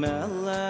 melech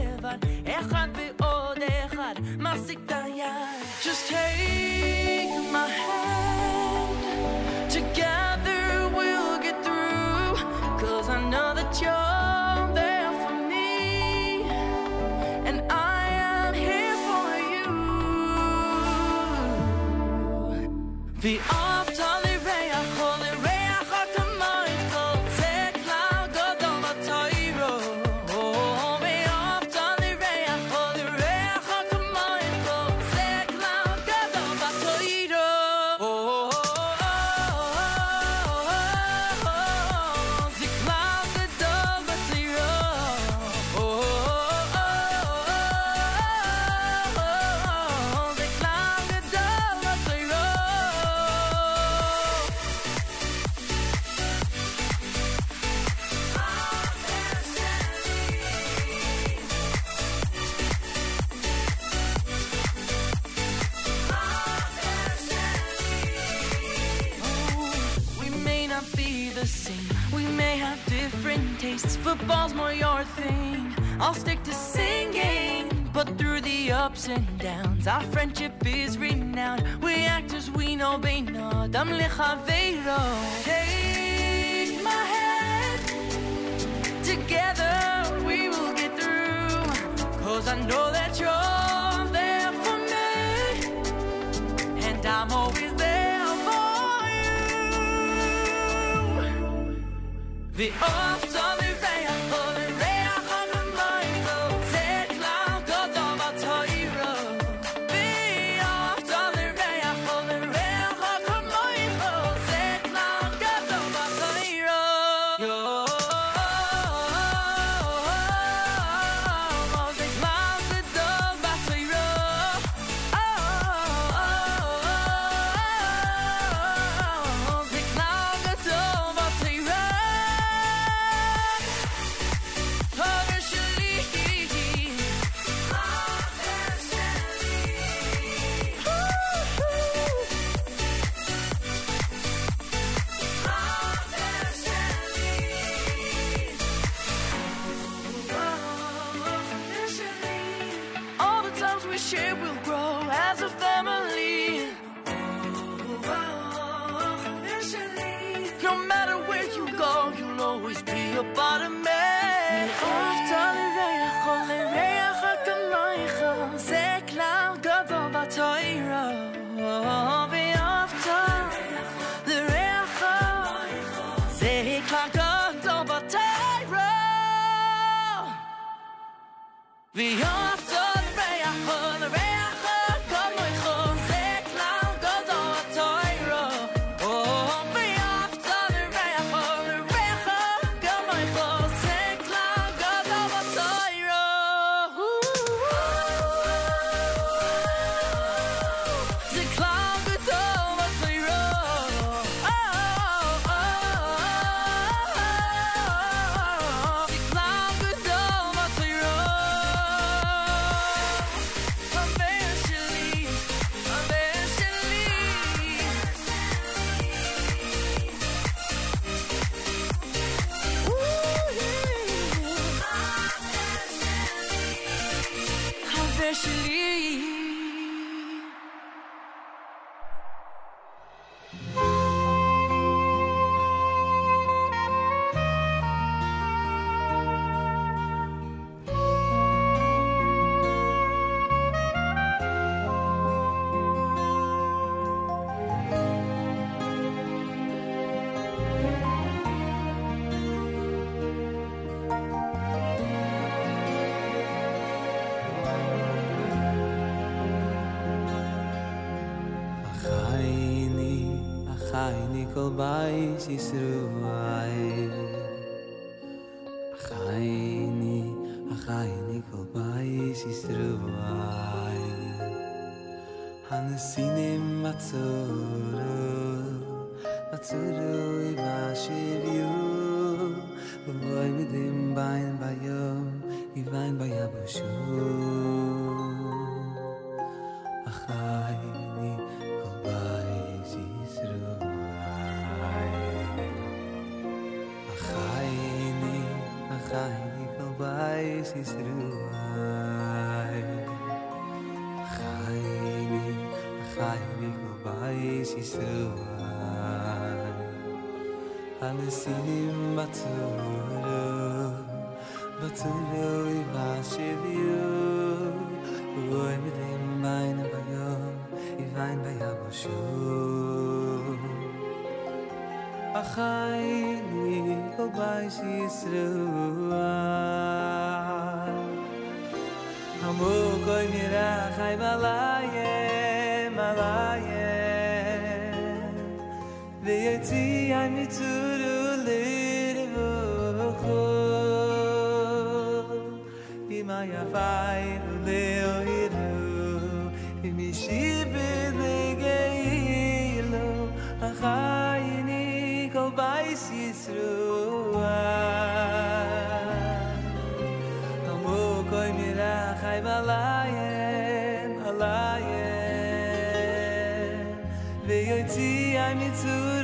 אחד ואו more your thing. I'll stick to singing. But through the ups and downs, our friendship is renowned. We actors, we know. Take my hand, together we will get through. Cause I know that you're there for me, and I'm always there for you. The ups Achayni Obay Shisrua Amu koi mira chay malaye, malaye Ve'yotzi ay mitzuru lirvuchu. Ima yafay leo iru Imi shibi negeilu achayni bais yisrua Amo koi mira chai balayen, balayen Ve yoi tzi ay mitzui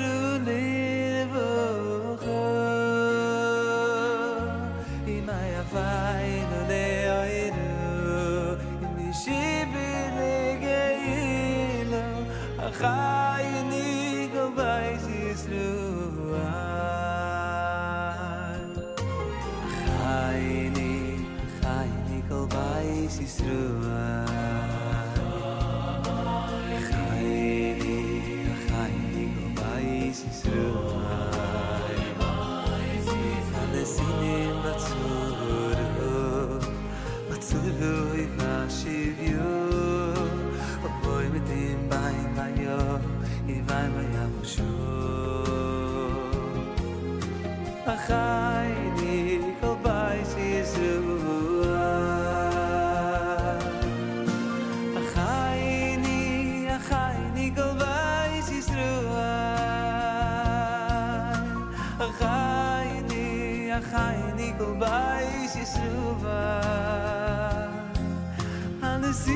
bei yesuva so war alles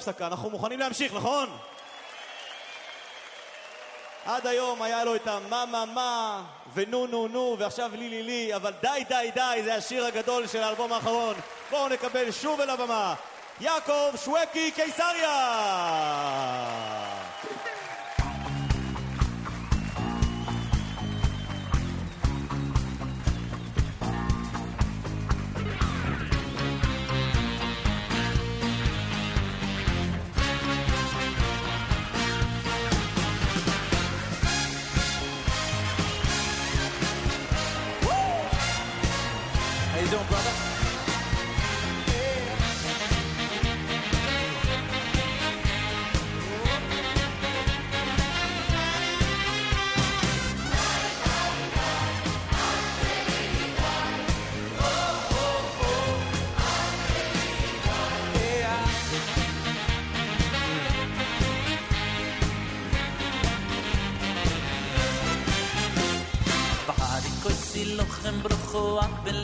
הפסקה, אנחנו מוכנים להמשיך, נכון? עד היום היה לו את המה מה מה ונו נו נו ועכשיו לי לי לי אבל די די די זה השיר הגדול של האלבום האחרון בואו נקבל שוב אל הבמה יעקב שווקי קיסריה Been.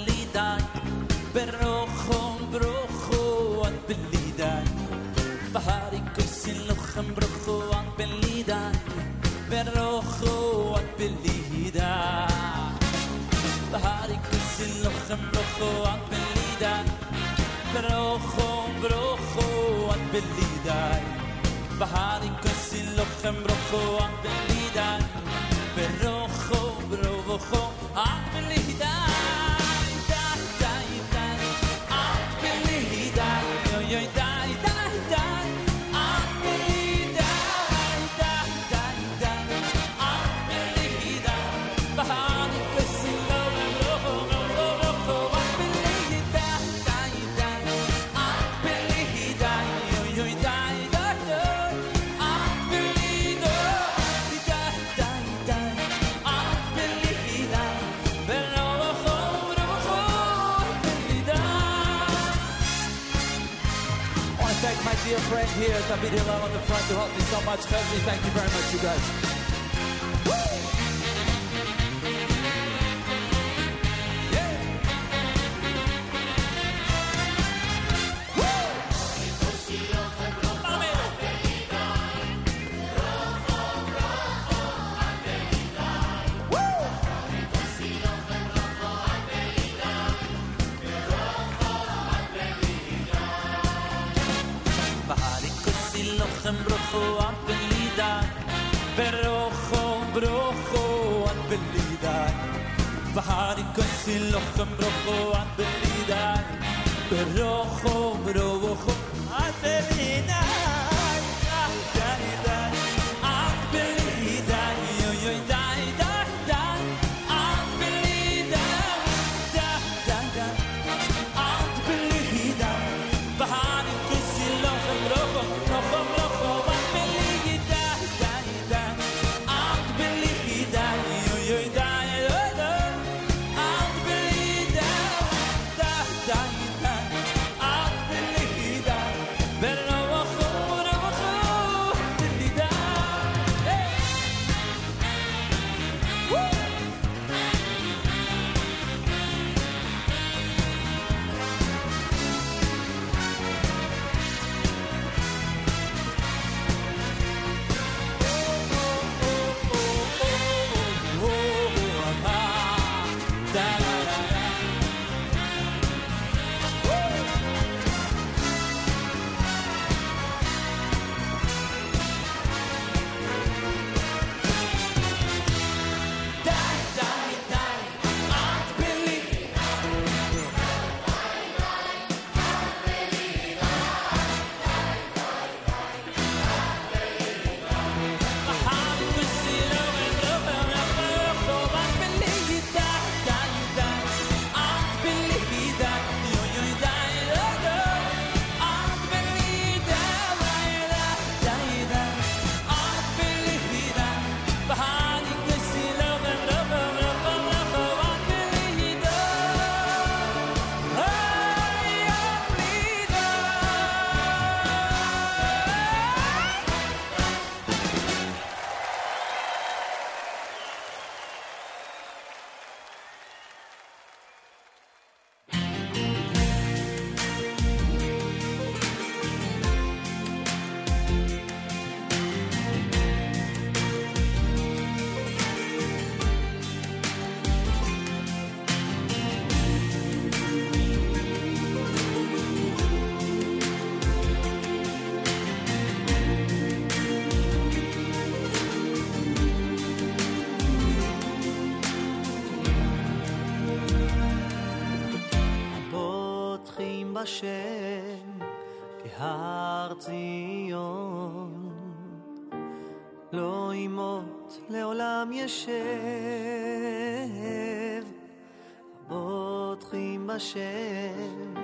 השם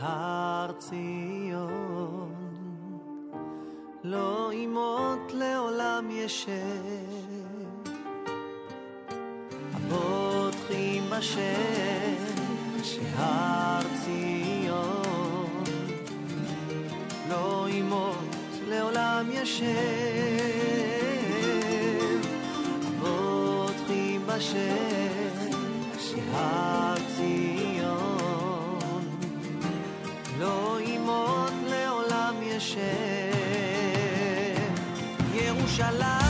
כהר ציון, לא ימות לעולם ישב. הפותחים בשם שהר ציון, לא ימות לעולם ישב. הפותחים בשם שהר la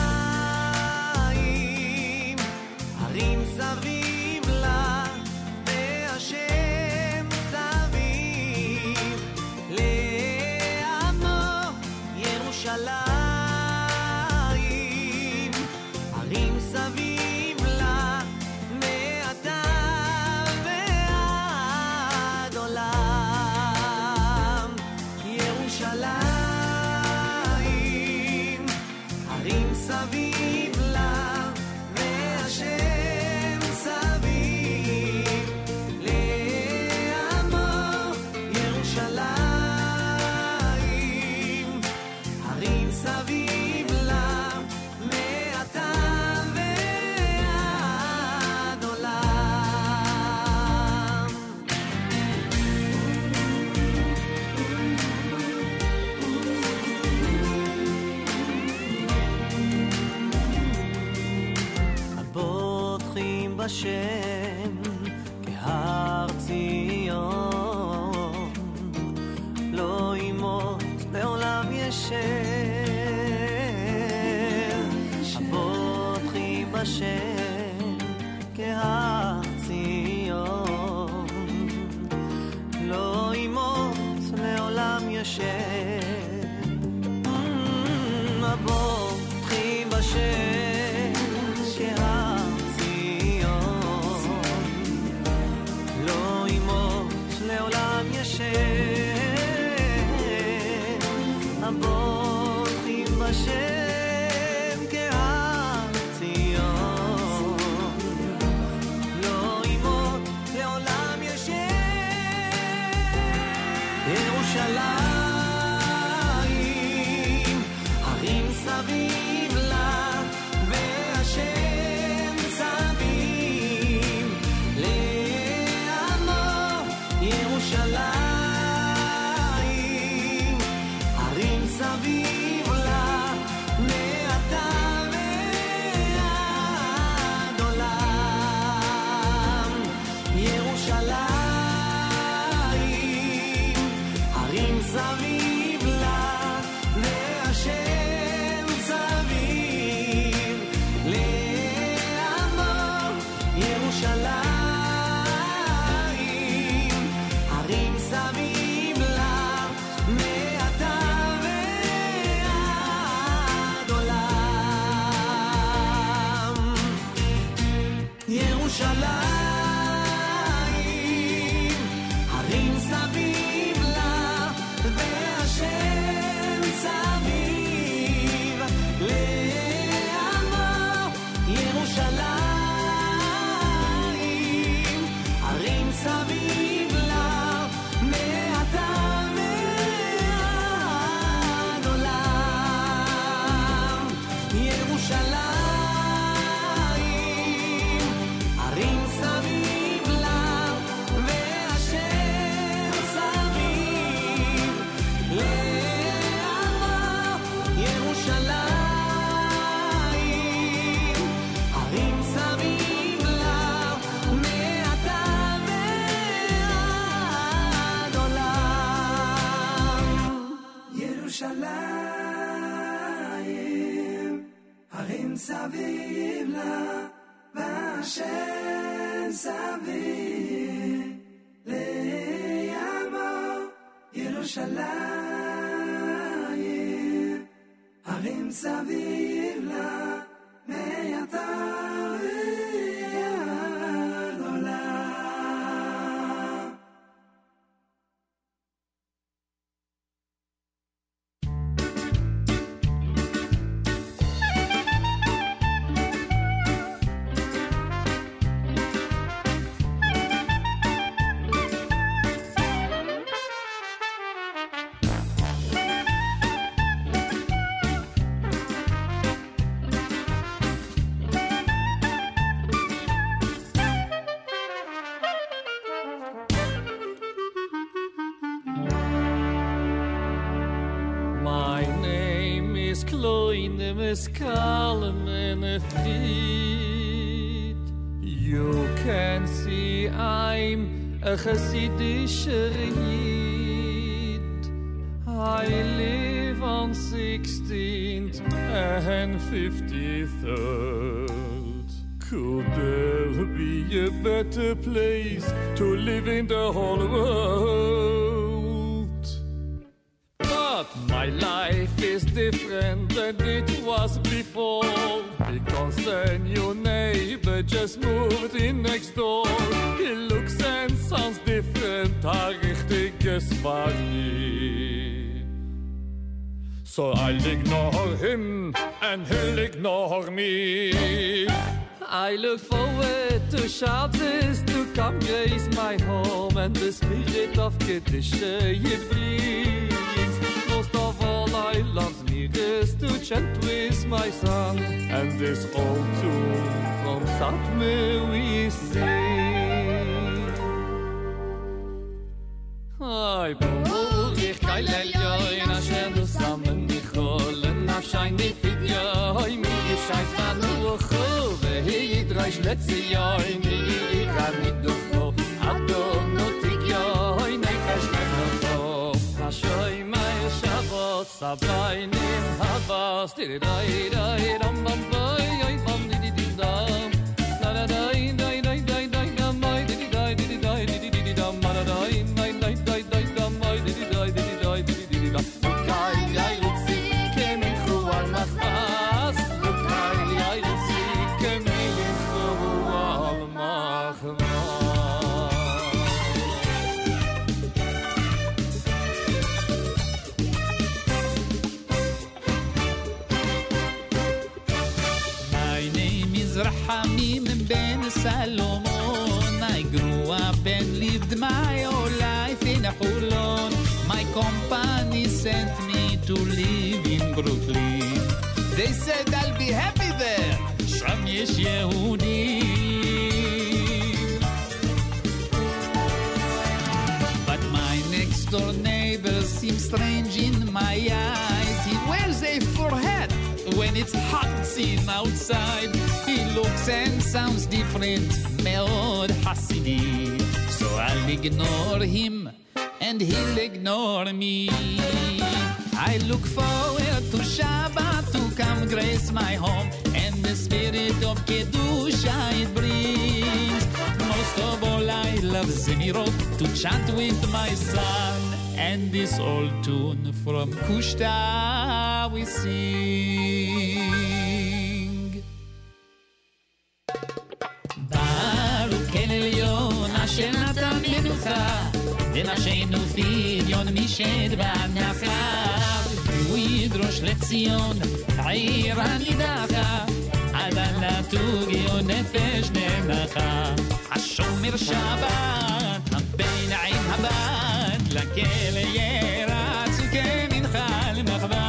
and a fried. You can see I'm a Chasidischer Yid. I live on 16th and 53rd. Could there be a better place to live in the whole world? But my life different than it was before. Because a new neighbor just moved in next door. He looks and sounds different, a richtiges Wagner. So I'll ignore him and he'll ignore me. I look forward to Shabbos to come grace my home and the spirit of Kedisha it. Of all I love nearest to chant with my son and this old tune from Satmar we sing. Ich die Fidjoin, mi gescheiß van sa bai ni ha dai dai dam oi bam di di dam. said I'll be happy there. שם יש יהודים. But my next door neighbor seems strange in my eyes. He wears a fur hat when it's hot seen outside. He looks and sounds different, מאוד חסידי. So I'll ignore him and he'll ignore me. I look forward to Shabbat to come grace my home and the spirit of Kedusha it brings. Most of all, I love Zemirot to chant with my son and this old tune from Kushta we sing. Baruch Ken Elyon Asher Natan Menucha אל השם נופיליון משד ונחב, הוא ידרוש לציון עיר הנידחה, עד הלתוגיו נפש ננחה. השומר שבת, הביניים הבן, לכלא ירצו כמנחל מחווה.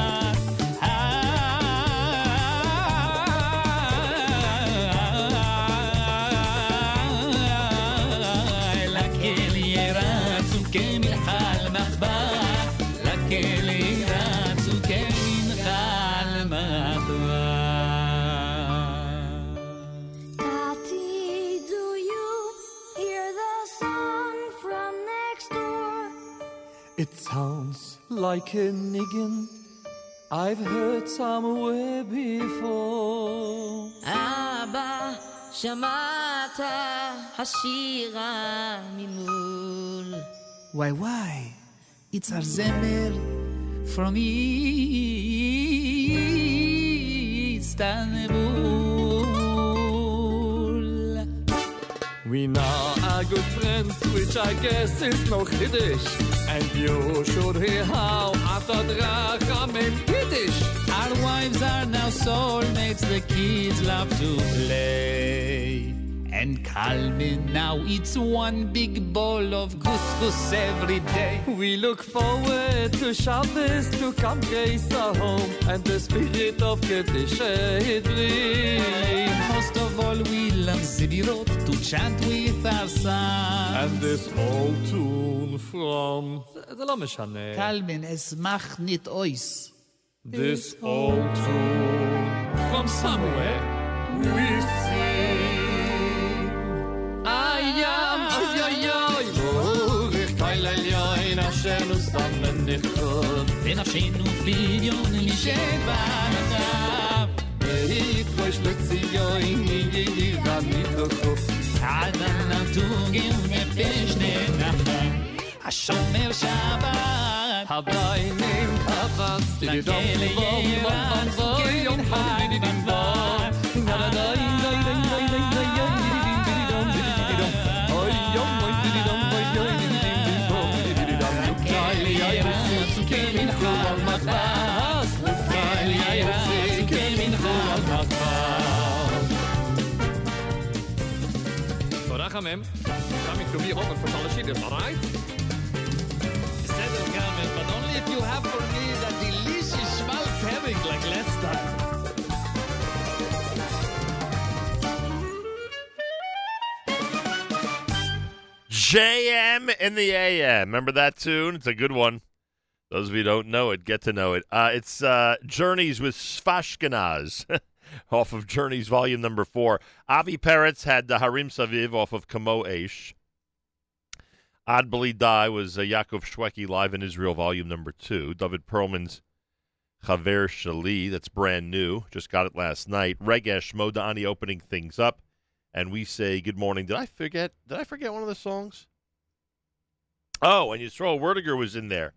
It sounds like a niggun I've heard somewhere before. אבא, שמעת hashira ממול. Why, why? It's our zemmer from Istanbul. We now are good friends, which I guess is no Kiddish. And you should hear how after Dracham in Yiddish. Our wives are now soulmates, the kids love to play and Kalbi now eats one big bowl of couscous every day. We look forward to Shabbos to come grace our home and the spirit of Kiddush it brings. Most of all, we love Zemirot to chant with our sons. And this old tune from... זה לא משנה. קלמן, This old tune from somewhere we sing. stammen dich chod ונפשנו פלידיון משת וענב Eit koish letzi yoin ni ye ye gan ni docho עדן נטוגים ופשני נחם השומר שבת Habai nim pavas Didi dom Nakele bom Coming to me for alright? But only if you have for me that delicious herring like last time. JM in the AM. Remember that tune? It's a good one. Those of you who don't know it, get to know it. Uh, it's uh, Journeys with Shvashkenaz. off of Journeys Volume Number 4. Avi Peretz had the Harim Saviv off of Kamo Eish. Ad Beli Dai was uh, Yaakov Shweki live in Israel Volume Number 2. David Perlman's Chaver Shali, that's brand new. Just got it last night. Regesh Modani opening things up and we say good morning. Did I forget? Did I forget one of the songs? Oh, and Yisrael Werdiger was in there.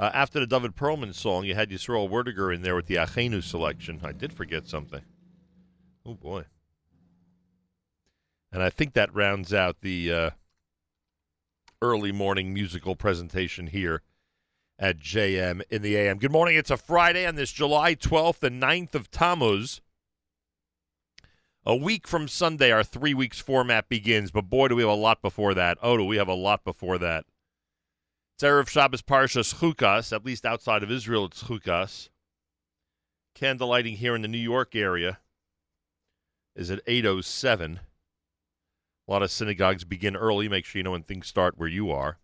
Uh, after the David Perlman song, you had Yisrael Werdiger in there with the Achenu selection. I did forget something. Oh boy! And I think that rounds out the uh, early morning musical presentation here at JM in the AM. Good morning. It's a Friday on this July 12th, the 9th of Tammuz. A week from Sunday, our three weeks format begins, but boy, do we have a lot before that. Oh, do we have a lot before that. It's Erev Shabbos Parshas Chukas, at least outside of Israel, it's Chukas. Candlelighting here in the New York area is at 8.07. A lot of synagogues begin early. Make sure you know when things start where you are.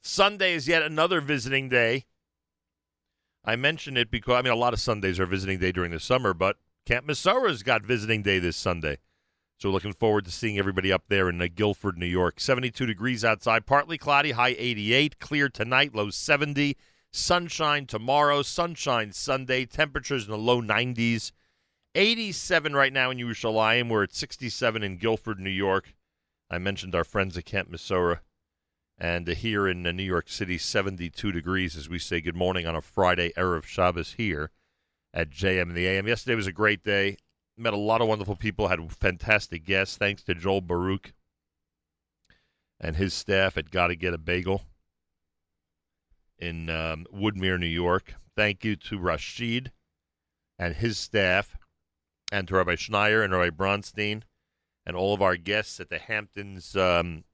Sunday is yet another visiting day. I mention it because I mean a lot of Sundays are visiting day during the summer, but Camp Masora's got visiting day this Sunday. So looking forward to seeing everybody up there in uh, Guilford, New York. 72 degrees outside, partly cloudy, high 88, clear tonight, low 70. Sunshine tomorrow, sunshine Sunday, temperatures in the low 90s. 87 right now in Yerushalayim. We're at 67 in Guilford, New York. I mentioned our friends at Camp Masora. And uh, here in uh, New York City, 72 degrees as we say good morning on a Friday, Erev Shabbos here at JM and the AM. Yesterday was a great day. Met a lot of wonderful people, had fantastic guests. Thanks to Joel Baruch and his staff at Gotta Get a Bagel in um, Woodmere, New York. Thank you to Rashid and his staff, and to Rabbi Schneier and Rabbi Bronstein, and all of our guests at the Hamptons um,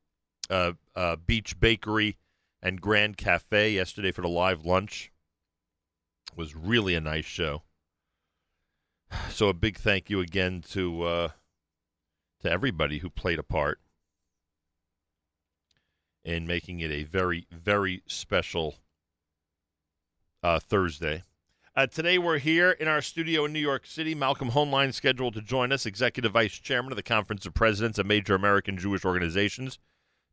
uh, uh, Beach Bakery and Grand Cafe yesterday for the live lunch. It was really a nice show. So a big thank you again to uh, to everybody who played a part in making it a very very special uh, Thursday. Uh, today we're here in our studio in New York City. Malcolm Hoenlein scheduled to join us, Executive Vice Chairman of the Conference of Presidents of Major American Jewish Organizations.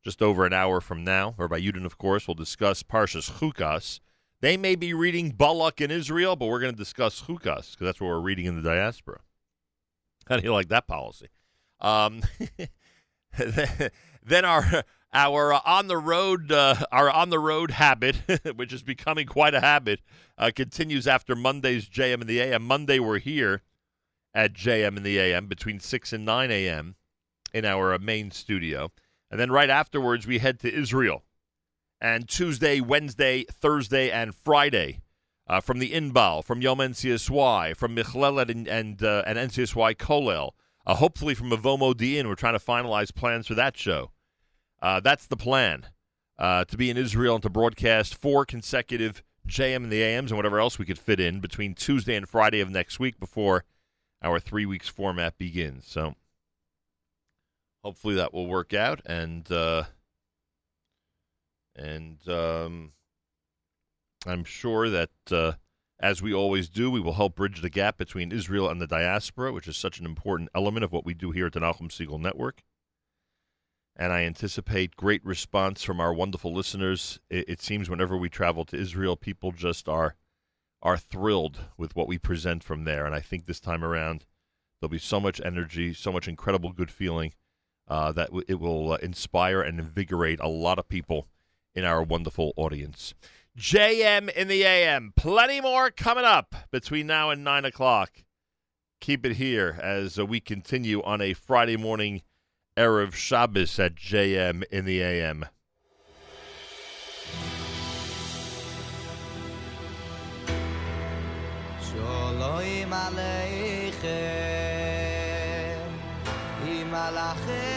Just over an hour from now, Rabbi Yudin, of course, we'll discuss Parshas Chukas. They may be reading Balak in Israel, but we're going to discuss Chukas because that's what we're reading in the diaspora. How do you like that policy? Um, then our our uh, on the road uh, our on the road habit, which is becoming quite a habit, uh, continues after Monday's JM and the AM. Monday we're here at JM and the AM between six and nine AM in our uh, main studio, and then right afterwards we head to Israel. And Tuesday, Wednesday, Thursday, and Friday uh, from the Inbal, from Yom NCSY, from Michlelet and and, uh, and NCSY Kolel, uh, hopefully from Avomo Diin. We're trying to finalize plans for that show. Uh, that's the plan uh, to be in Israel and to broadcast four consecutive JM and the AMs and whatever else we could fit in between Tuesday and Friday of next week before our three weeks format begins. So hopefully that will work out and uh, and um, I'm sure that, uh, as we always do, we will help bridge the gap between Israel and the diaspora, which is such an important element of what we do here at the Nachum Segal Network. And I anticipate great response from our wonderful listeners. It, it seems whenever we travel to Israel, people just are are thrilled with what we present from there. And I think this time around, there'll be so much energy, so much incredible good feeling uh, that w- it will uh, inspire and invigorate a lot of people in our wonderful audience. JM in the AM. Plenty more coming up between now and 9 o'clock. Keep it here as we continue on a Friday morning Erev Shabbos at JM in the AM. Shalom Aleichem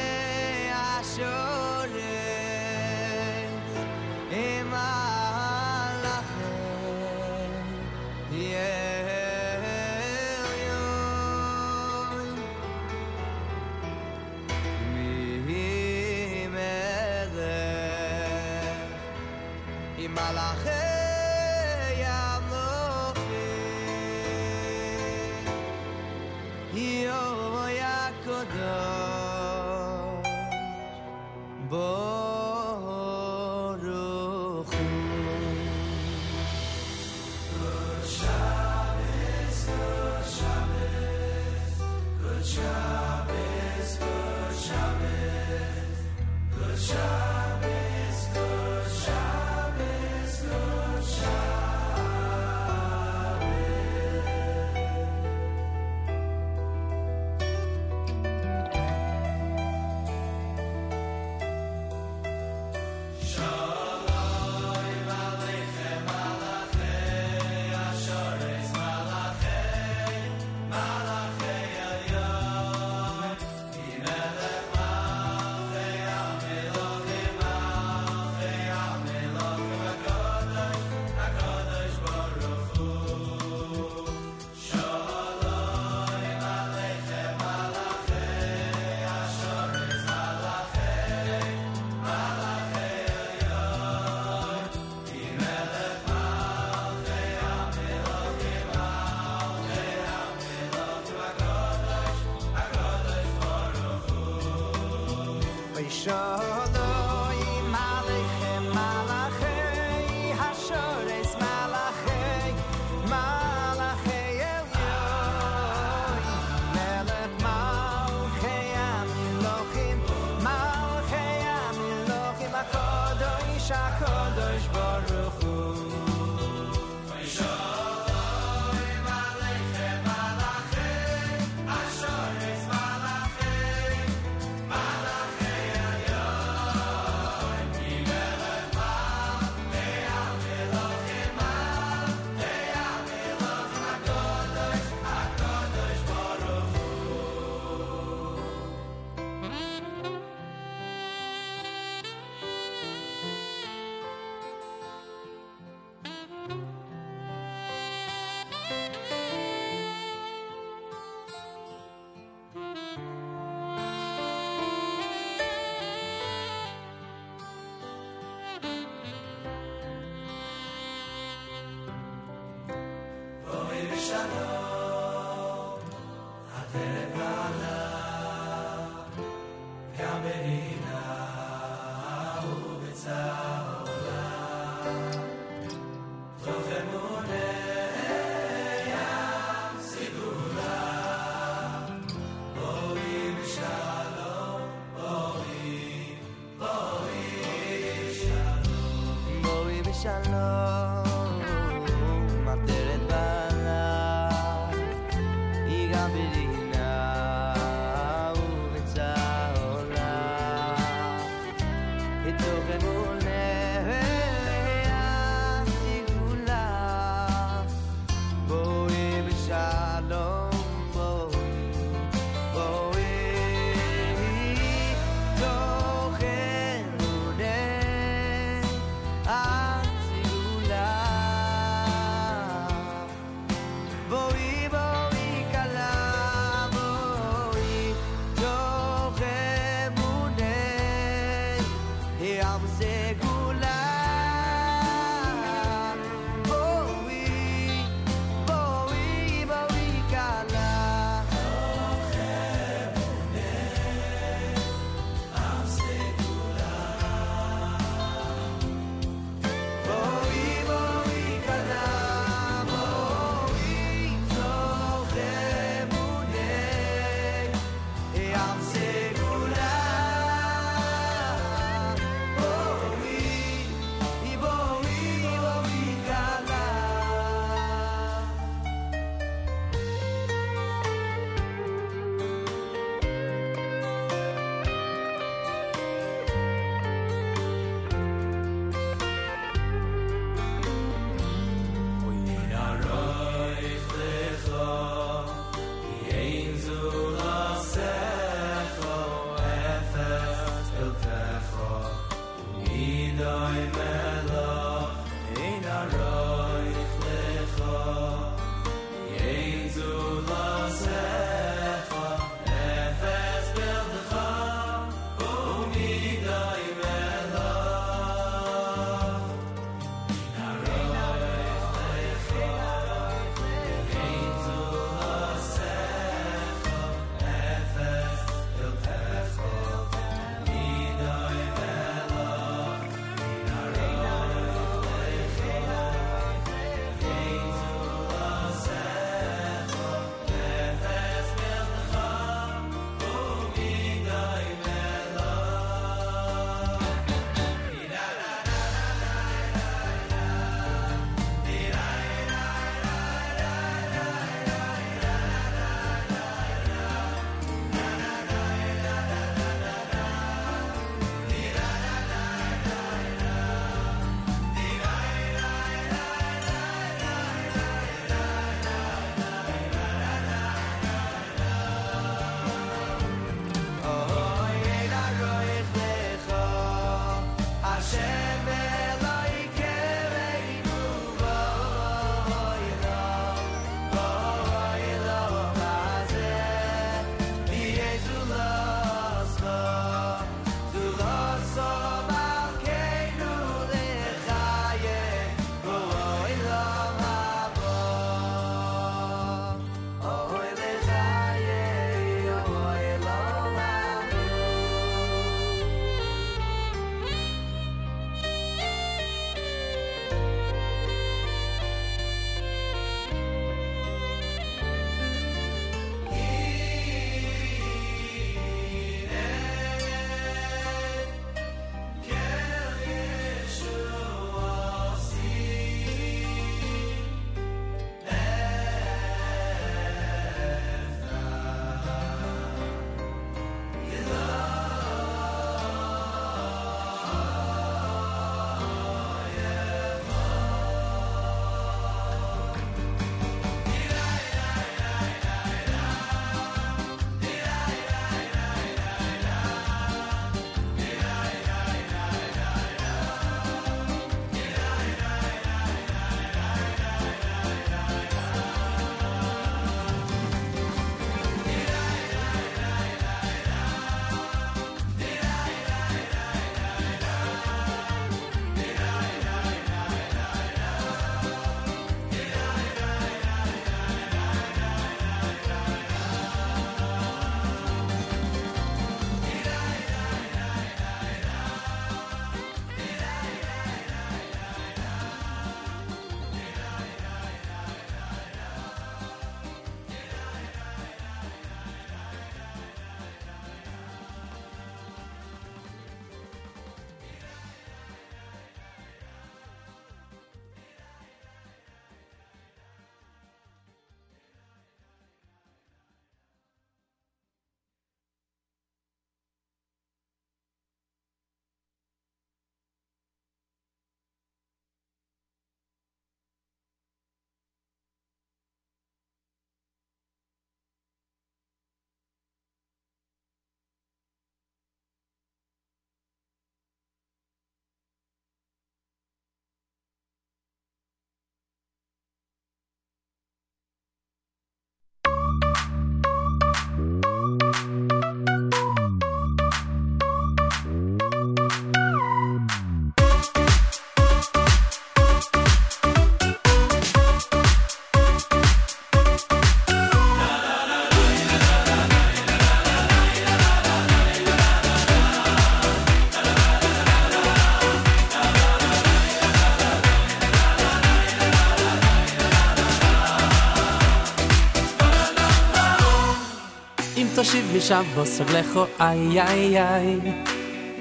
בישב בוסר לכו, איי, איי, איי.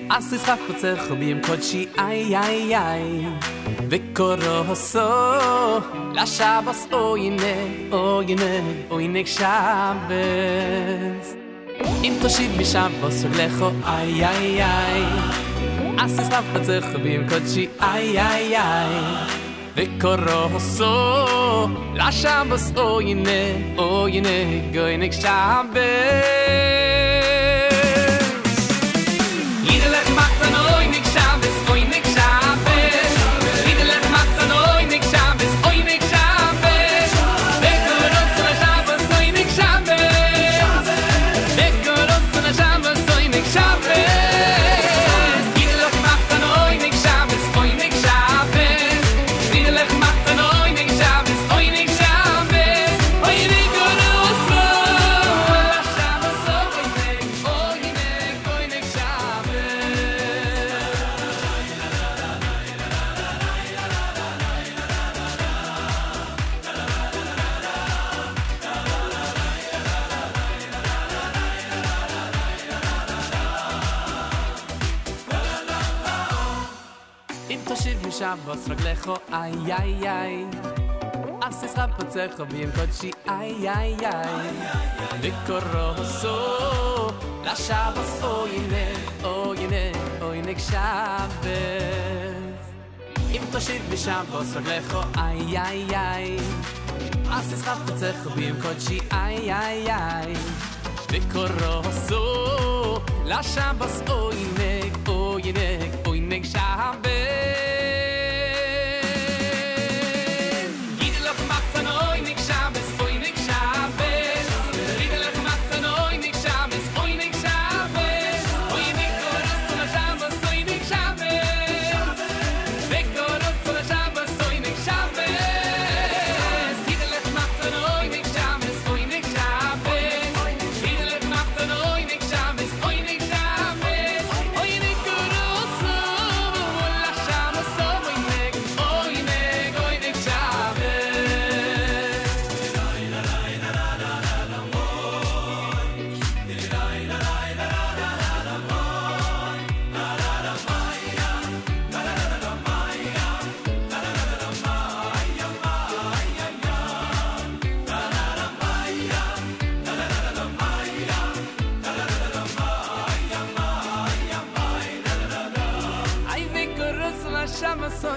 אז ישחף פוצר חובי עם קודשי, איי, איי, איי. וקורו הוסו לשבוס, o הנה, או הנה, או הנה כשבס אם תושיב בישב בוסר לכו, איי, איי, איי. אז ישחף פוצר חובי עם קודשי, איי, איי, איי. וקורוסו, koroso la shabostoyne oyne goyn xtaym be zecho ay ay ay as es rap zecho bim kotshi ay ay ay de koroso la shava so ine o ine o ine shave im toshit mi shava so lecho ay ay ay as es rap zecho bim kotshi ay ay ay de koroso la shava so ine o ine o ine shave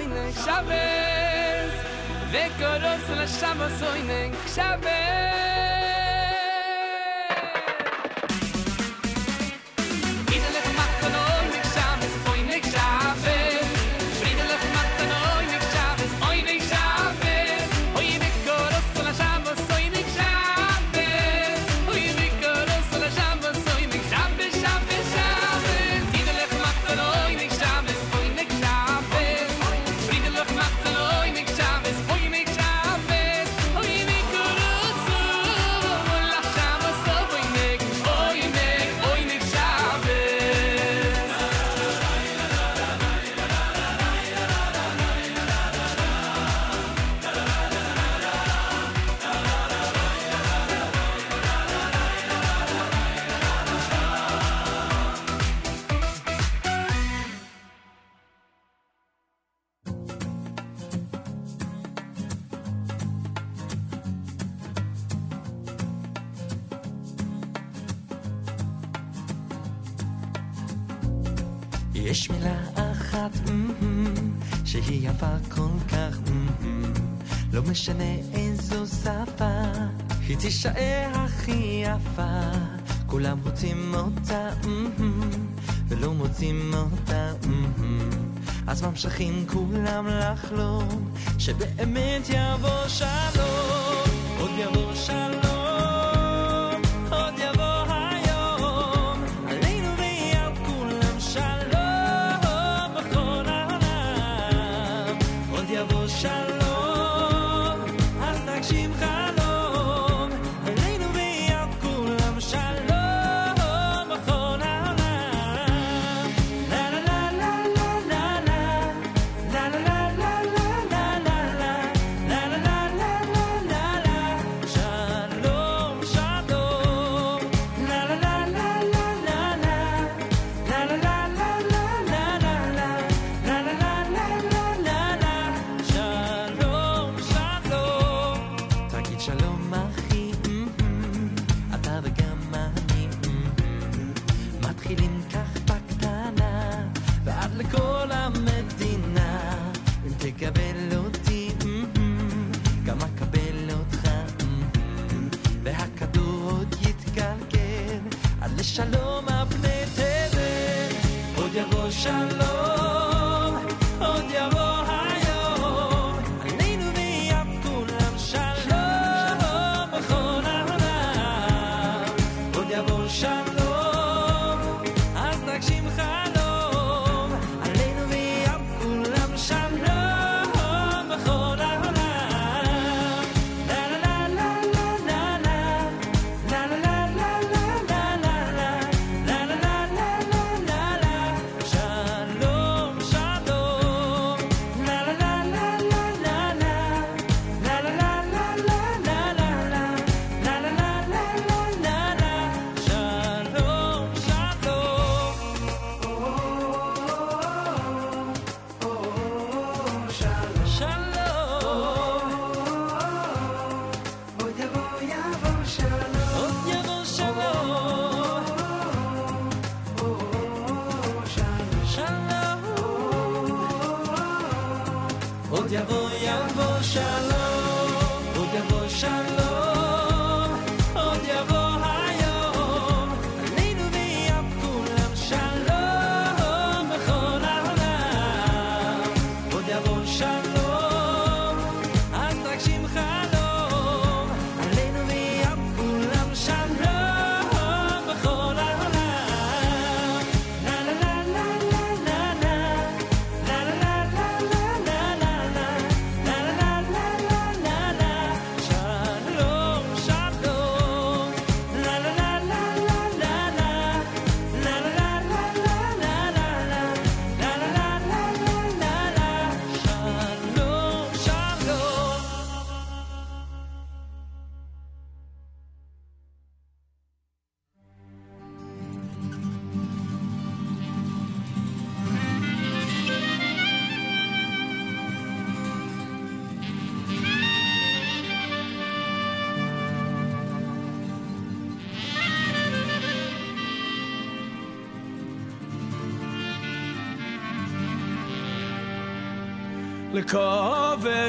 soinen shabbes vekoros la shamo soinen shabbes אותה, mm-hmm, ולא מוצאים אותה, mm-hmm. אז ממשיכים כולם לחלום, שבאמת יבוא שלום, עוד יבוא שלום.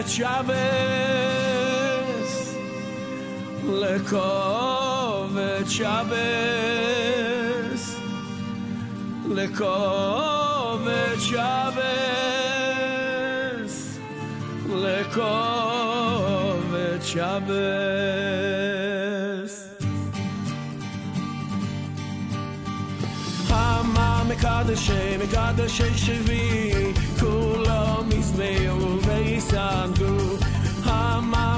Shabbos, Lekovet Shabbos, Lekovet Shabbos, Lekovet Shabbos. Hama Mekadeshe, Mekadeshe Shevi, Kulam Ismail Veisan.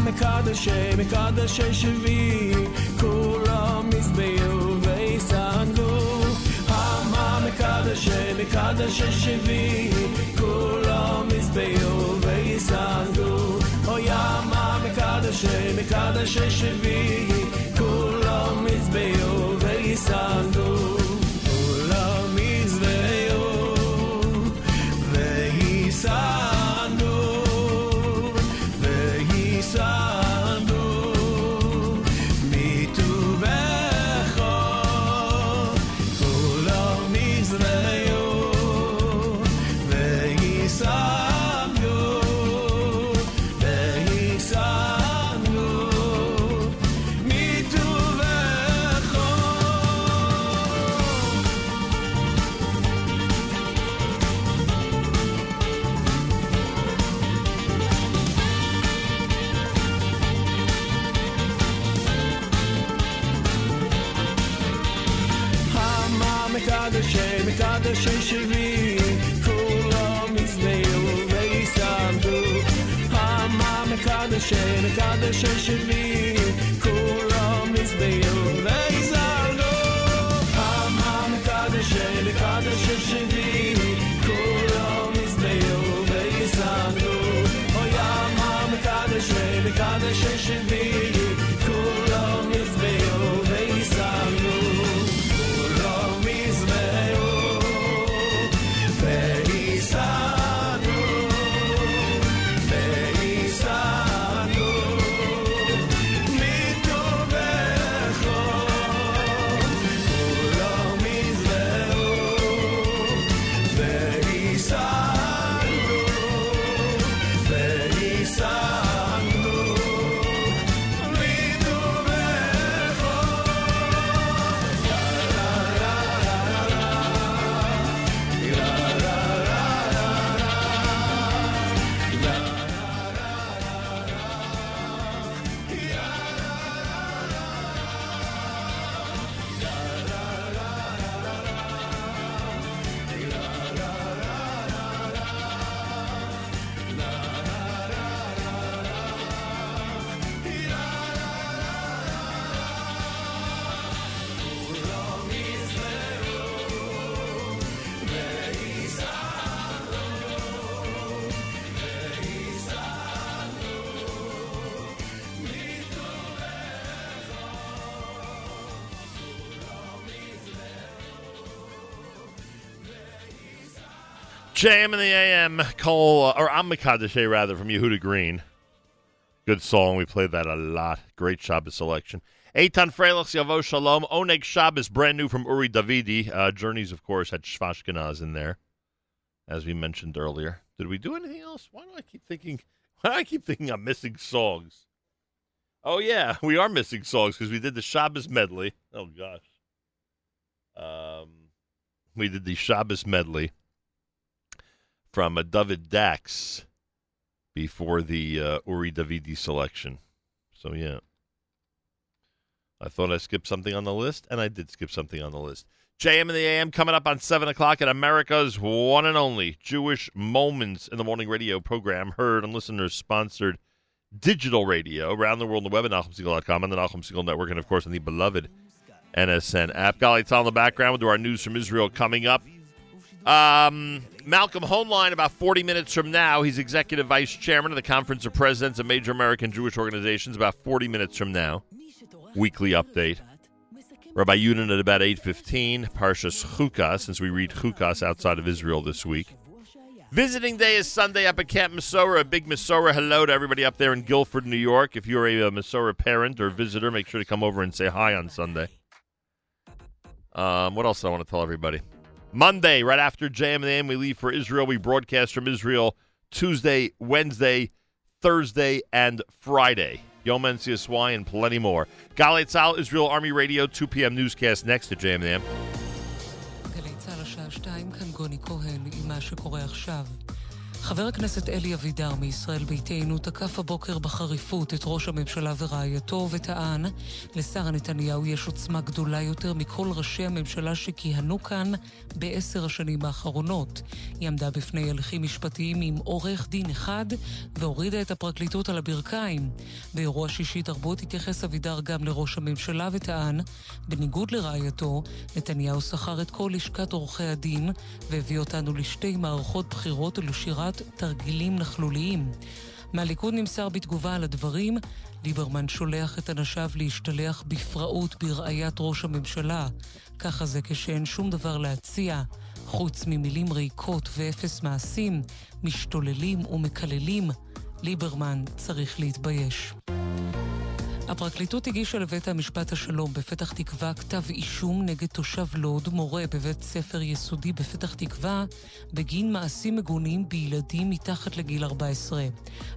מקדשי, מקדשי שבי, כולם הסביעו ויסנגו. המה מקדשי, מקדשי שבי, כולם הסביעו ויסנגו. אוי המה מקדשי, מקדשי שבי, Shemi JM in the AM, Cole, uh, or Amakadeshe rather, from Yehuda Green. Good song. We played that a lot. Great Shabbos selection. Eitan Freilich, Yavo Shalom. Oneg Shabbos, brand new from Uri Davidi. Uh, Journeys, of course, had Shvashkenaz in there, as we mentioned earlier. Did we do anything else? Why do I keep thinking? Why do I keep thinking I'm missing songs? Oh yeah, we are missing songs because we did the Shabbos medley. Oh gosh, um, we did the Shabbos medley from uh, David Dax before the uh, Uri Davidi selection. So yeah, I thought I skipped something on the list, and I did skip something on the list. JM and the AM coming up on 7 o'clock at America's one and only Jewish Moments in the Morning radio program, heard and listeners sponsored digital radio around the world on the web at NachumSegal.com and the Nachum Segal Network, and of course on the beloved NSN app. Golly, it's on the background. We'll do our news from Israel coming up. Um, Malcolm Hoenlein, about 40 minutes from now, he's executive vice chairman of the Conference of Presidents of Major American Jewish Organizations. About 40 minutes from now, weekly update. Rabbi Yudin at about 8.15, Parshas Chukas, since we read Chukas outside of Israel this week. Visiting day is Sunday up at Camp Mesorah. A big Mesorah hello to everybody up there in Guilford, New York. If you're a, a Mesorah parent or visitor, make sure to come over and say hi on Sunday. Um, what else do I want to tell everybody? Monday, right after JM and we leave for Israel. We broadcast from Israel Tuesday, Wednesday, Thursday, and Friday. Yom NCSY and plenty more. Galei Tzal, Israel Army Radio, 2 p.m. newscast next to JM and the AM. גלי צה"ל השעה שתיים, כאן גוני כהן עם מה שקורה עכשיו. חבר הכנסת אלי אבידר מישראל ביתנו תקף הבוקר בחריפות את ראש הממשלה ורעייתו וטען לשרה נתניהו יש עוצמה גדולה יותר מכל ראשי הממשלה שכיהנו כאן בעשר השנים האחרונות. היא עמדה בפני הליכים משפטיים עם עורך דין אחד והורידה את הפרקליטות על הברכיים. באירוע שישי תרבות התייחס אבידר גם לראש הממשלה וטען, בניגוד לרעייתו, נתניהו שכר את כל לשכת עורכי הדין והביא אותנו לשתי מערכות בחירות ולשירת תרגילים נכלוליים. מהליכוד נמסר בתגובה על הדברים, ליברמן שולח את אנשיו להשתלח בפראות ברעיית ראש הממשלה. ככה זה כשאין שום דבר להציע, חוץ ממילים ריקות ואפס מעשים, משתוללים ומקללים. ליברמן צריך להתבייש. הפרקליטות הגישה לבית המשפט השלום בפתח תקווה כתב אישום נגד תושב לוד, מורה בבית ספר יסודי בפתח תקווה, בגין מעשים מגונים בילדים מתחת לגיל 14.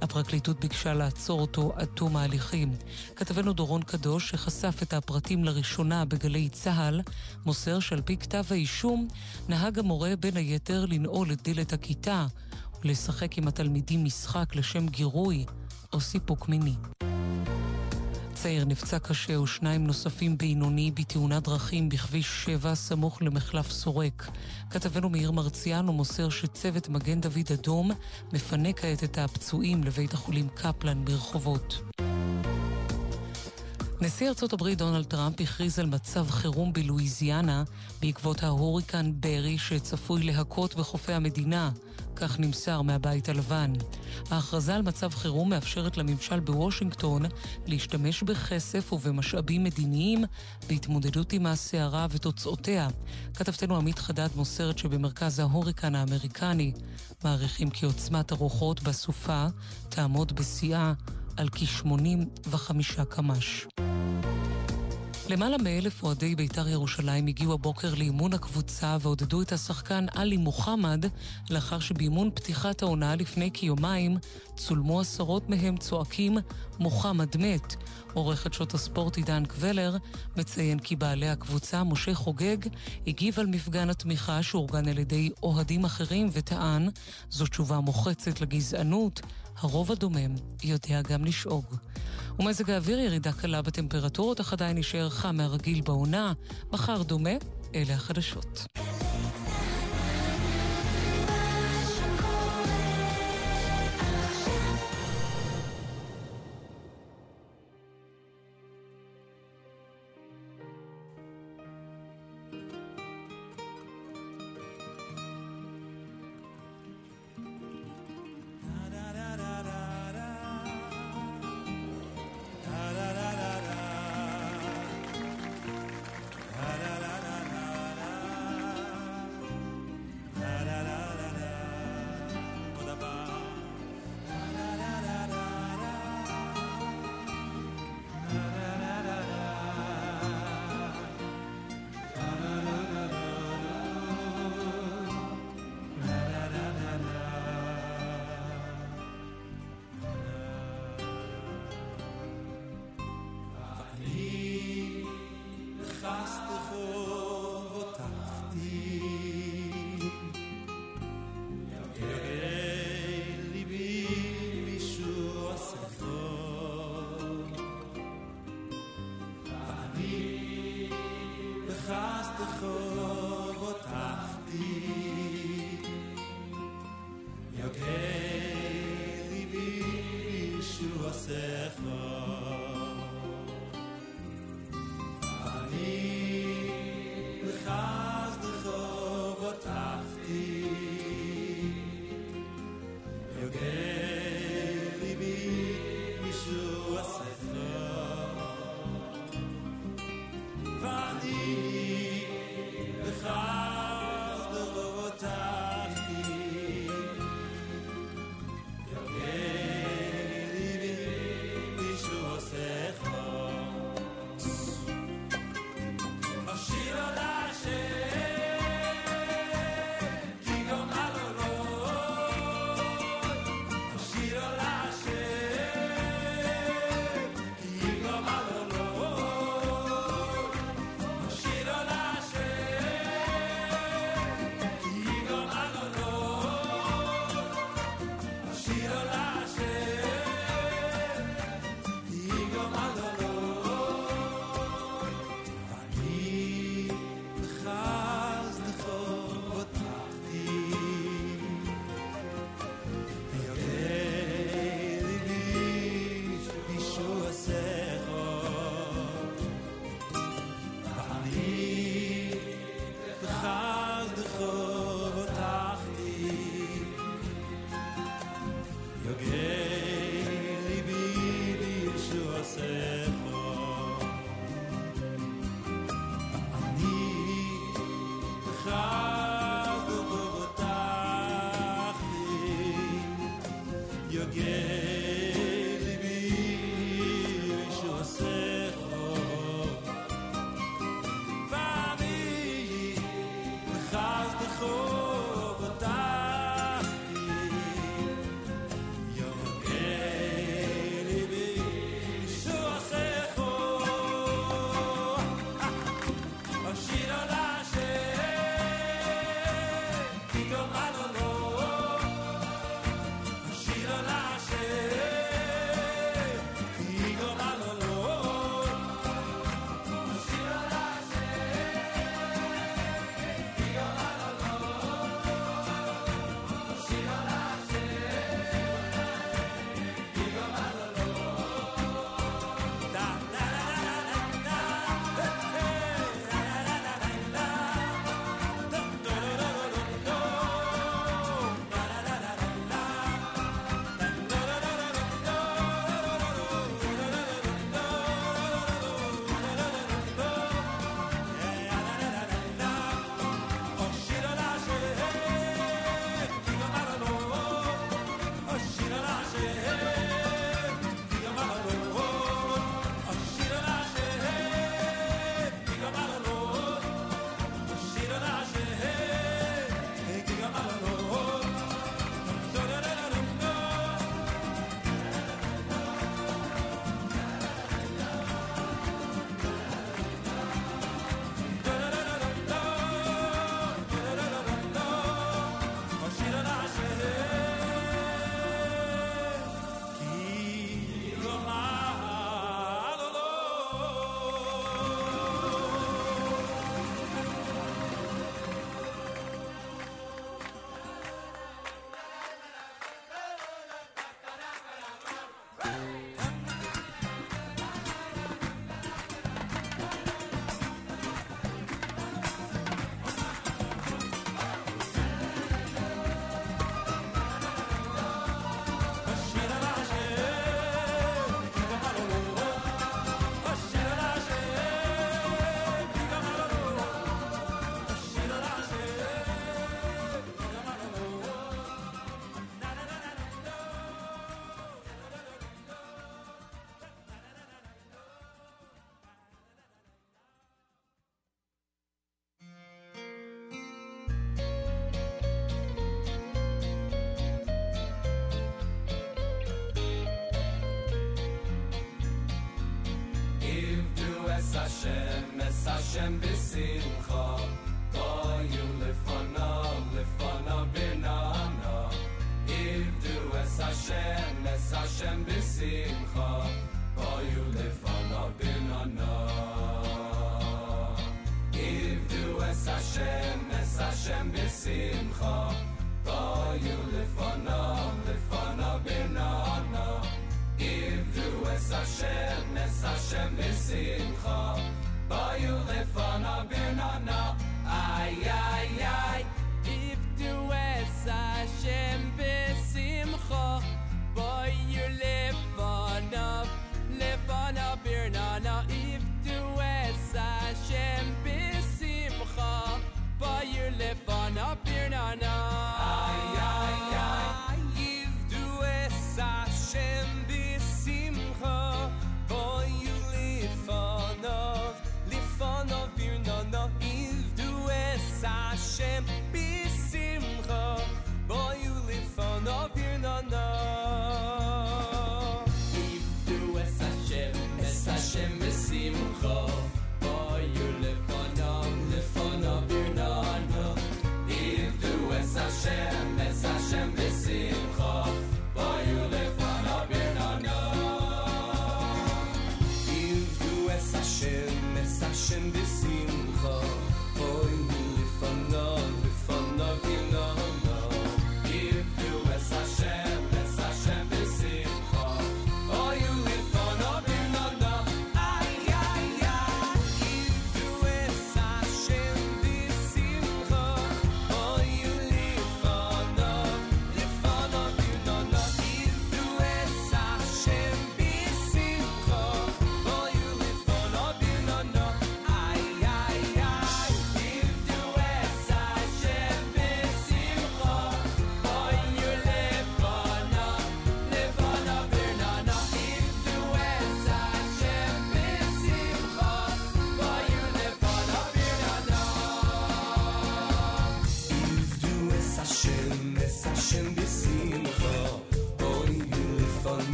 הפרקליטות ביקשה לעצור אותו עד תום ההליכים. כתבנו דורון קדוש, שחשף את הפרטים לראשונה בגלי צה"ל, מוסר שעל פי כתב האישום, נהג המורה בין היתר לנעול את דלת הכיתה ולשחק עם התלמידים משחק לשם גירוי או סיפוק מיני. צעיר נפצע קשה ושניים נוספים בינוני בתאונת דרכים בכביש 7 סמוך למחלף סורק. כתבנו מאיר מרציאנו מוסר שצוות מגן דוד אדום מפנה כעת את הפצועים לבית החולים קפלן ברחובות. נשיא ארצות הברית דונלד טראמפ הכריז על מצב חירום בלואיזיאנה בעקבות ההוריקן ברי שצפוי להכות בחופי המדינה, כך נמסר מהבית הלבן. ההכרזה על מצב חירום מאפשרת לממשל בוושינגטון להשתמש בכסף ובמשאבים מדיניים בהתמודדות עם הסערה ותוצאותיה. כתבתנו עמית חדד מוסרת שבמרכז ההוריקן האמריקני מעריכים כי עוצמת הרוחות בסופה תעמוד בשיאה על כ-85 קמ"ש. למעלה מאלף אוהדי בית"ר ירושלים הגיעו הבוקר לאימון הקבוצה ועודדו את השחקן עלי מוחמד לאחר שבאימון פתיחת העונה לפני כיומיים צולמו עשרות מהם צועקים מוחמד מת. עורכת שעות הספורט עידן קבלר מציין כי בעלי הקבוצה, משה חוגג, הגיב על מפגן התמיכה שאורגן על ידי אוהדים אחרים וטען זו תשובה מוחצת לגזענות, הרוב הדומם יודע גם לשאוג. ומזג האוויר ירידה קלה בטמפרטורות, אך עדיין יישאר חם מהרגיל בעונה. מחר דומה, אלה החדשות.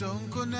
son con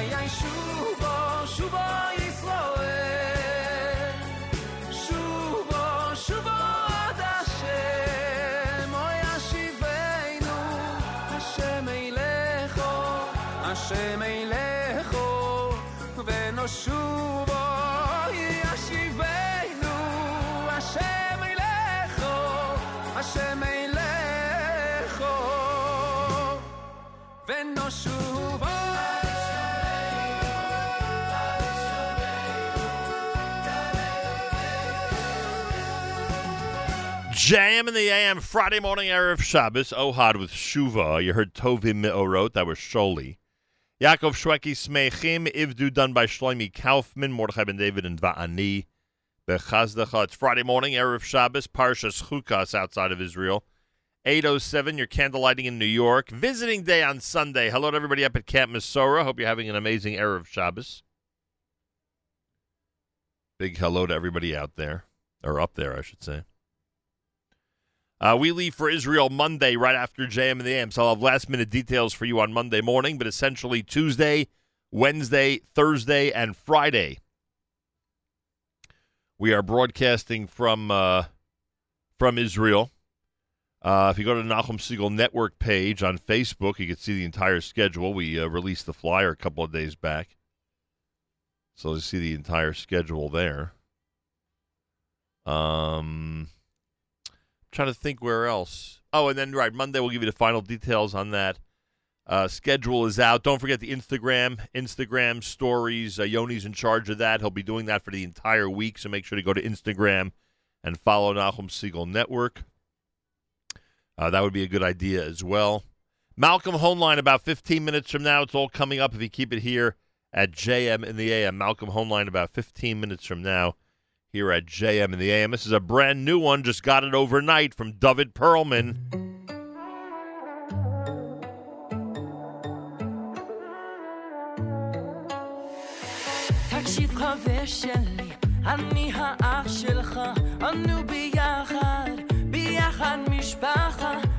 Ay, ay, JM in the AM Friday morning Erev Shabbos. Ohad with Shuva. You heard Tovim Me'orot. That was Sholi. Yaakov Shweki Smechim. Ivdu done by Shloimi Kaufman, Mordechai Ben David, and Va'ani. Bechazdacha. It's Friday morning Erev Shabbos. Parshas Chukas outside of Israel. 807. Your candle lighting in New York. Visiting day on Sunday. Hello to everybody up at Camp Mesorah. Hope you're having an amazing Erev Shabbos. Big hello to everybody out there. Or up there, I should say. Uh, we leave for Israel Monday right after JM in the AM, so I'll have last minute details for you on Monday morning, but essentially Tuesday, Wednesday, Thursday, and Friday. We are broadcasting from uh, from Israel. Uh, if you go to the Nachum Segal Network page on Facebook, you can see the entire schedule. We uh, released the flyer a couple of days back. So you see the entire schedule there. Um, trying to think where else. Oh, and then right Monday we'll give you the final details on that. Uh, schedule is out. Don't forget the Instagram, Instagram stories. Uh, Yoni's in charge of that. He'll be doing that for the entire week. So make sure to go to Instagram and follow Nachum Segal Network. Uh, that would be a good idea as well. Malcolm Hoenlein about 15 minutes from now. It's all coming up if you keep it here at JM in the AM. Malcolm Hoenlein about 15 minutes from now here at JM in the AM. This is a brand new one, just got it overnight from David Perlman.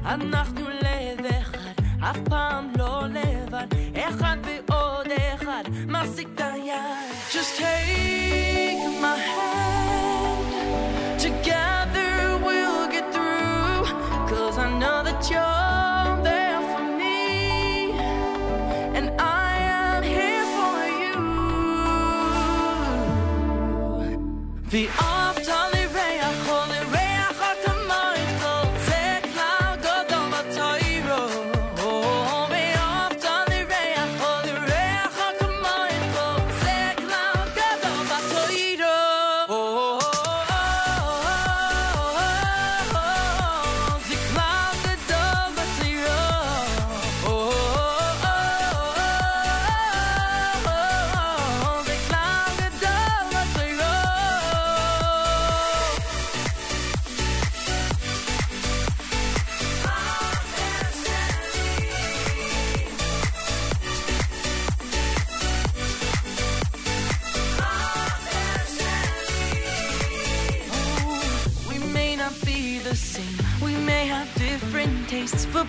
אנחנו לב אחד, אף פעם לא לבד, אחד ועוד אחד, מחזיק את היד. Just take The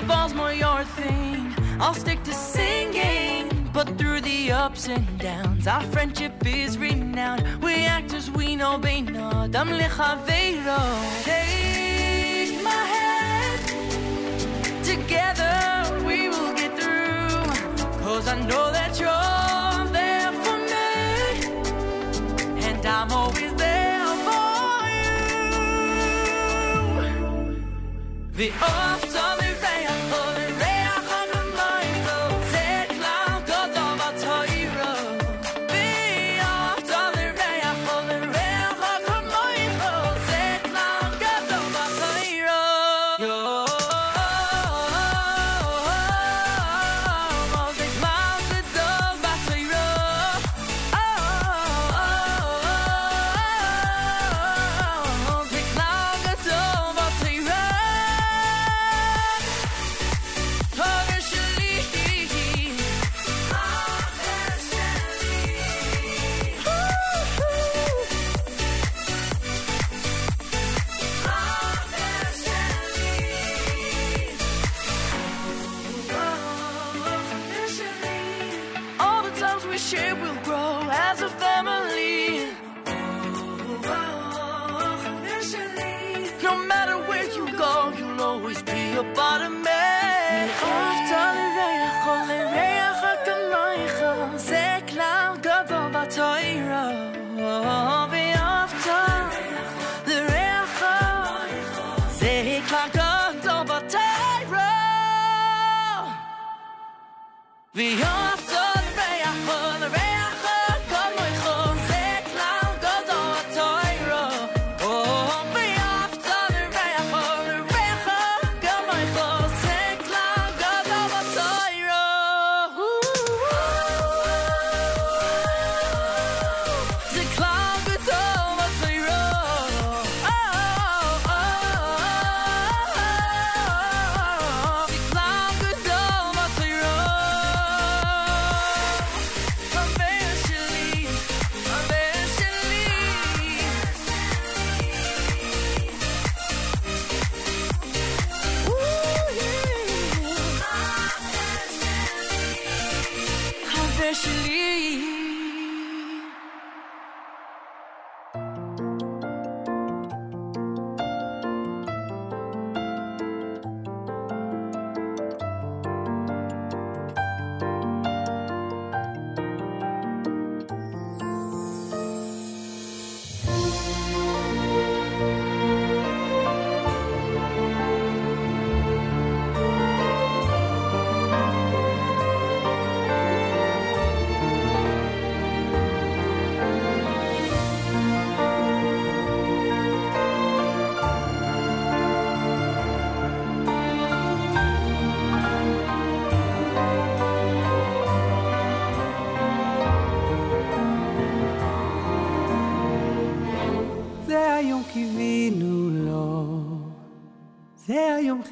Football's more your thing. I'll stick to singing, but through the ups and downs, our friendship is renowned. We actors, we know Bein Adam Lechaveiro. Take my hand, together we will get through. Cause I know that you're there for me, and I'm always there for you. The ups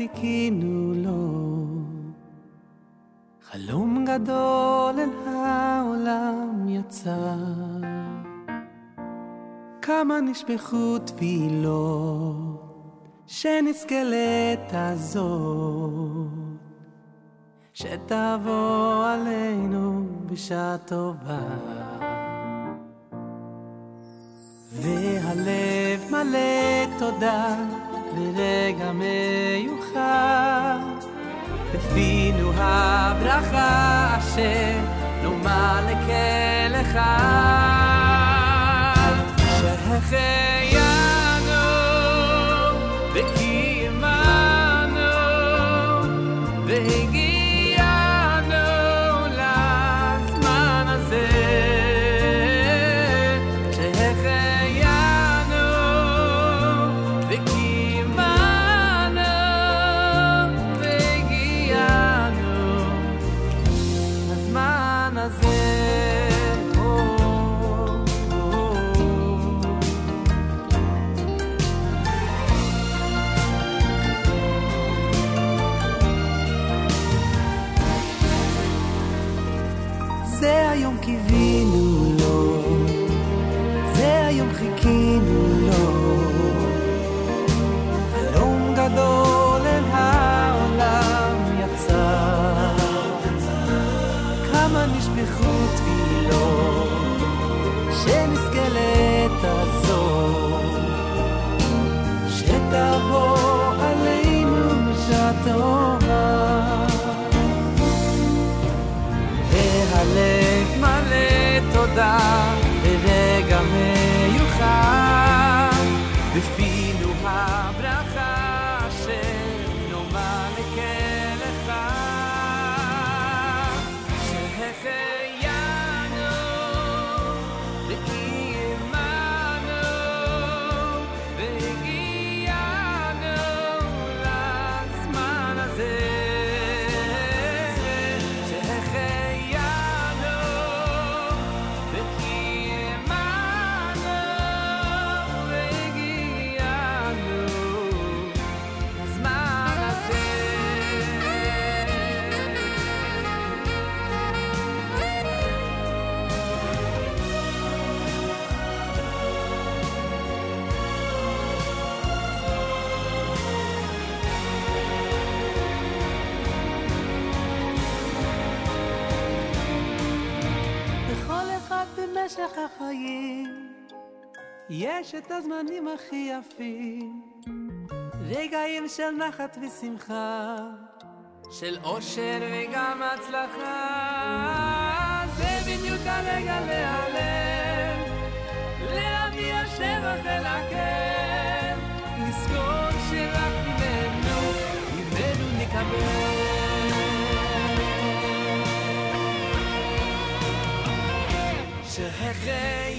חיכינו לו. חלום גדול אל העולם יצא. כמה נשפכו תפילות, שנזכה הזאת, שתבוא עלינו בשעה טובה. והלב מלא תודה ברגע מיוחד. בפינו הברכה אשר נאמר לכל אחד. שהחיינו במשך החיים. יש את הזמנים הכי יפים, רגעים של נחת ושמחה, של אושר וגם הצלחה. זה בדיוק הרגע להיעלם, להביע שבע אל לזכור שרק ממנו, ממנו נקבל. everything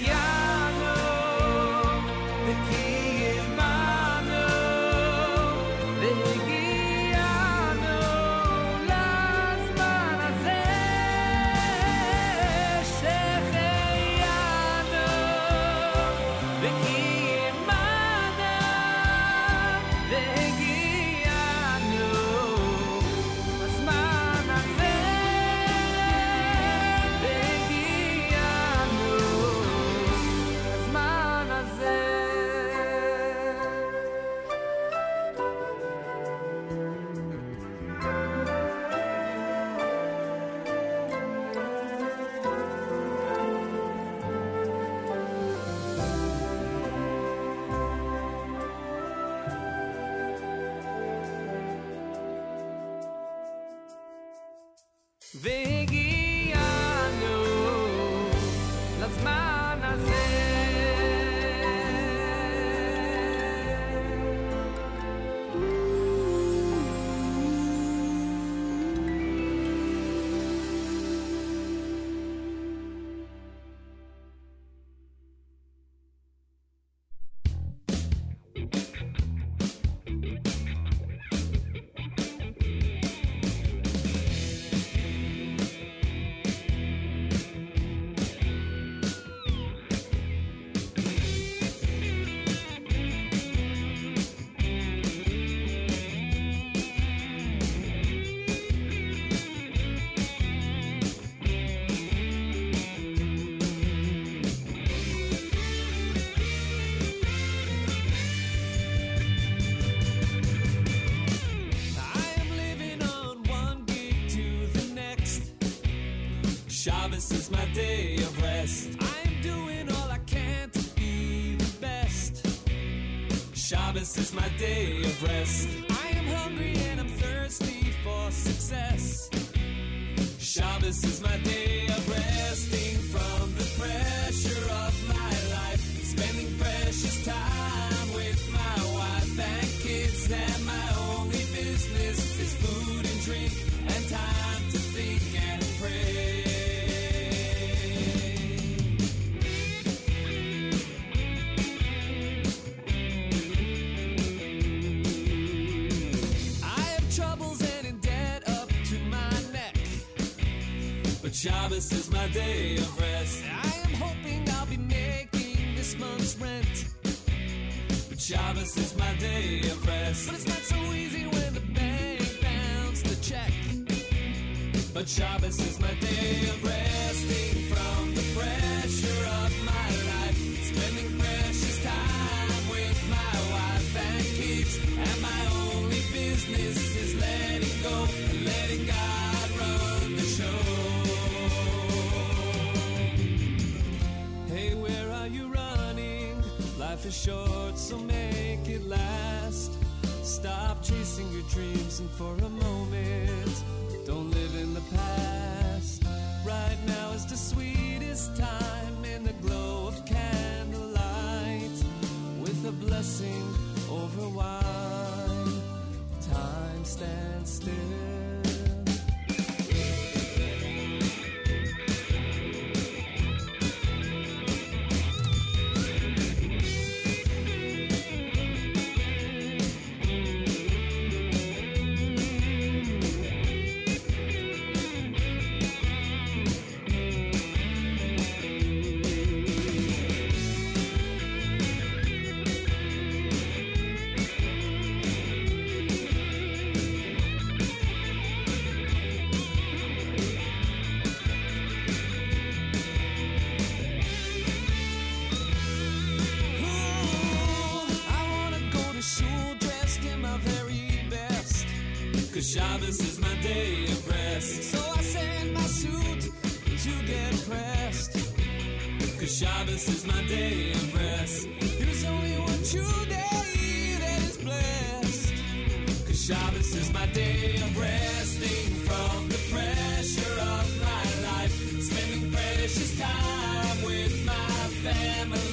Shabbos is my day of resting from the pressure of my life. Spending precious time with my family.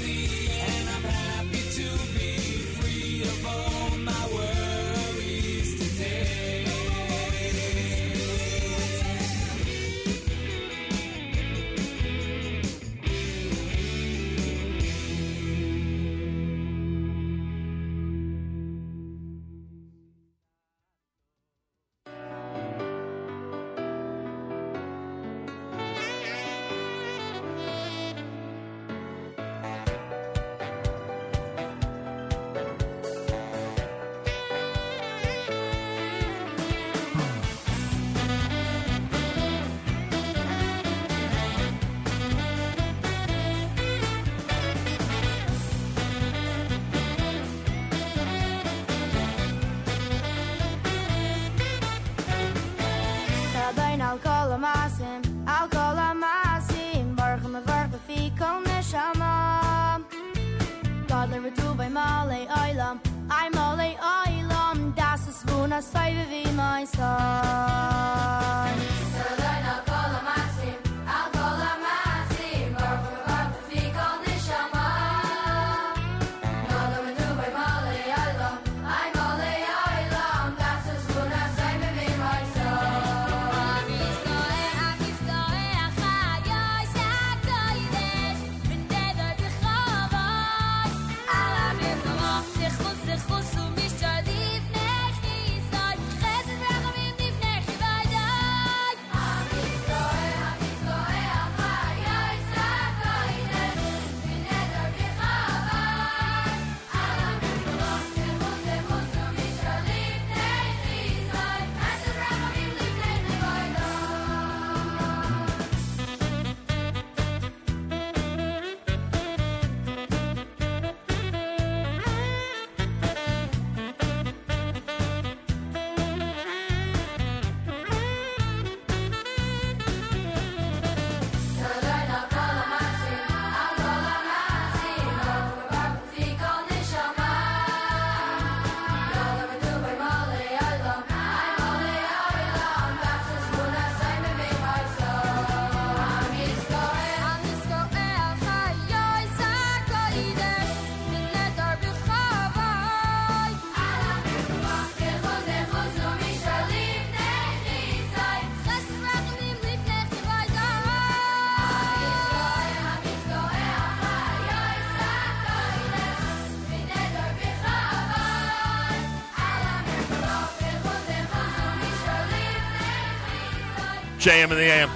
JM in the AM.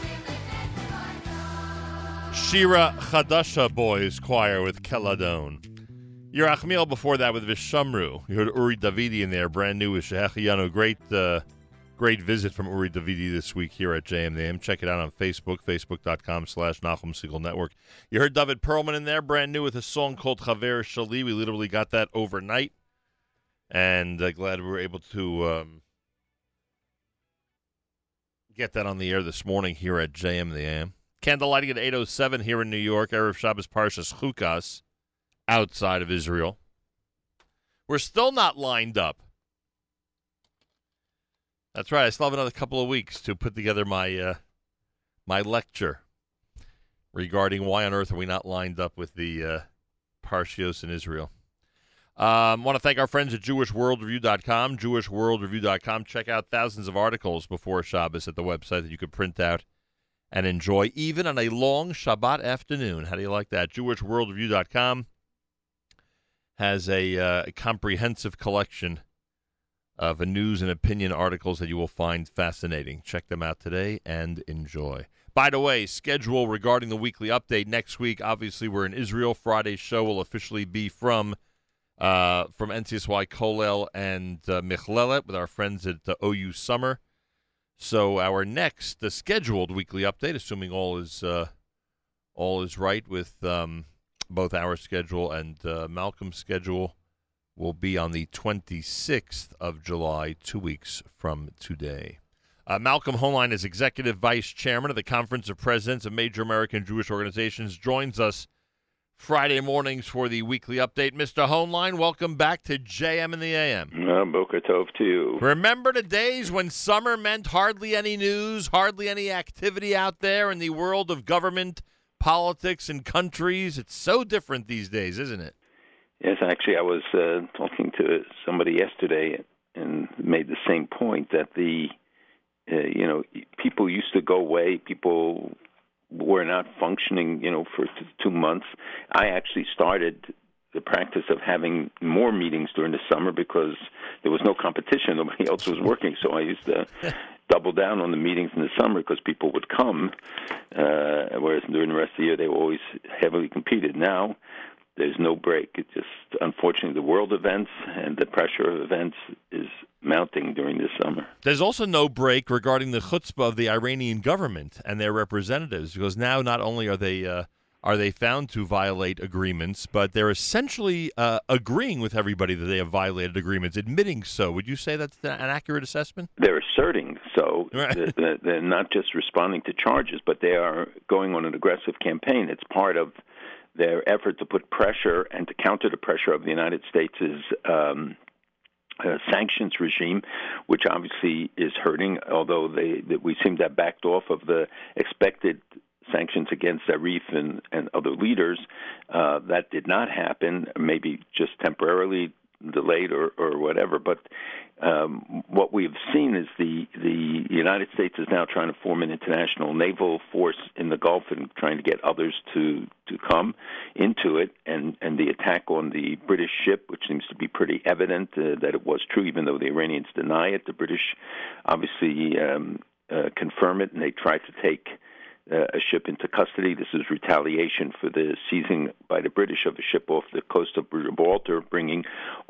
Shira Chadasha Boys Choir with Keladon. Yerachmiel before that with Vishamru. You heard Uri Davidi in there, brand new with Shehechiyanu. Great, uh, great visit from Uri Davidi this week here at JM in the AM. Check it out on Facebook, facebook.com slash Nachum Segal Network. You heard David Perlman in there, brand new with a song called Chaver Shali. We literally got that overnight. And uh, glad we were able to um, get that on the air this morning here at JM the AM. Candle lighting at 8.07 here in New York. Erev Shabbos Parshas Chukas outside of Israel. We're still not lined up. That's right. I still have another couple of weeks to put together my uh, my lecture regarding why on earth are we not lined up with the uh, Parshios in Israel. Um, want to thank our friends at JewishWorldReview.com, JewishWorldReview.com. Check out thousands of articles before Shabbos at the website that you could print out and enjoy, even on a long Shabbat afternoon. How do you like that? JewishWorldReview.com has a uh, comprehensive collection of news and opinion articles that you will find fascinating. Check them out today and enjoy. By the way, schedule regarding the weekly update next week. Obviously, we're in Israel. Friday's show will officially be from uh, from NCSY Kolel and uh, Michlelet with our friends at uh, OU Summer. So our next uh, scheduled weekly update, assuming all is uh, all is right with um, both our schedule and uh, Malcolm's schedule, will be on the 26th of July, two weeks from today. Uh, Malcolm Hoenlein is Executive Vice Chairman of the Conference of Presidents of Major American Jewish Organizations, joins us Friday mornings for the weekly update. Mr. Hoenlein, welcome back to JM in the AM. Uh, Boker Tov to you. Remember the days when summer meant hardly any news, hardly any activity out there in the world of government, politics, and countries? It's so different these days, isn't it? Yes, actually, I was uh, talking to somebody yesterday and made the same point that the, uh, you know, people used to go away. People were not functioning, you know, for two months. I actually started the practice of having more meetings during the summer because there was no competition. Nobody else was working, so I used to double down on the meetings in the summer because people would come, uh, whereas during the rest of the year they were always heavily competed. Now there's no break. It just unfortunately the world events and the pressure of events is mounting during the summer. There's also no break regarding the chutzpah of the Iranian government and their representatives, because now not only are they uh, are they found to violate agreements, but they're essentially uh, agreeing with everybody that they have violated agreements, admitting so. Would you say that's an accurate assessment? They're asserting so. Right. They're, not just responding to charges, but they are going on an aggressive campaign. It's part of their effort to put pressure and to counter the pressure of the United States' um, uh, sanctions regime, which obviously is hurting. Although they, that we seem to have backed off of the expected sanctions against Zarif and, and other leaders, uh, that did not happen. Maybe just temporarily delayed or, or whatever. But um, what we've seen is the the United States is now trying to form an international naval force in the Gulf and trying to get others to to come into it. And and the attack on the British ship, which seems to be pretty evident uh, that it was true, even though the Iranians deny it. The British obviously um, uh, confirm it, and they try to take uh, a ship into custody. This is retaliation for the seizing by the British of a ship off the coast of Gibraltar, bringing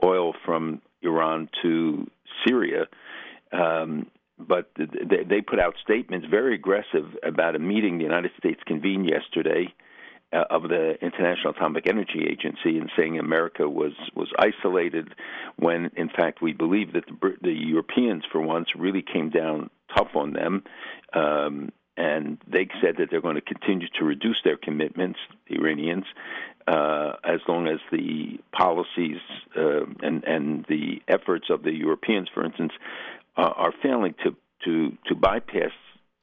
oil from Iran to Syria. Um, but they, they put out statements very aggressive about a meeting the United States convened yesterday uh, of the International Atomic Energy Agency and saying America was was isolated when in fact we believe that the, the Europeans for once really came down tough on them um, and they said that they're going to continue to reduce their commitments, the Iranians, uh, as long as the policies uh, and and the efforts of the Europeans, for instance, uh, are failing to to to bypass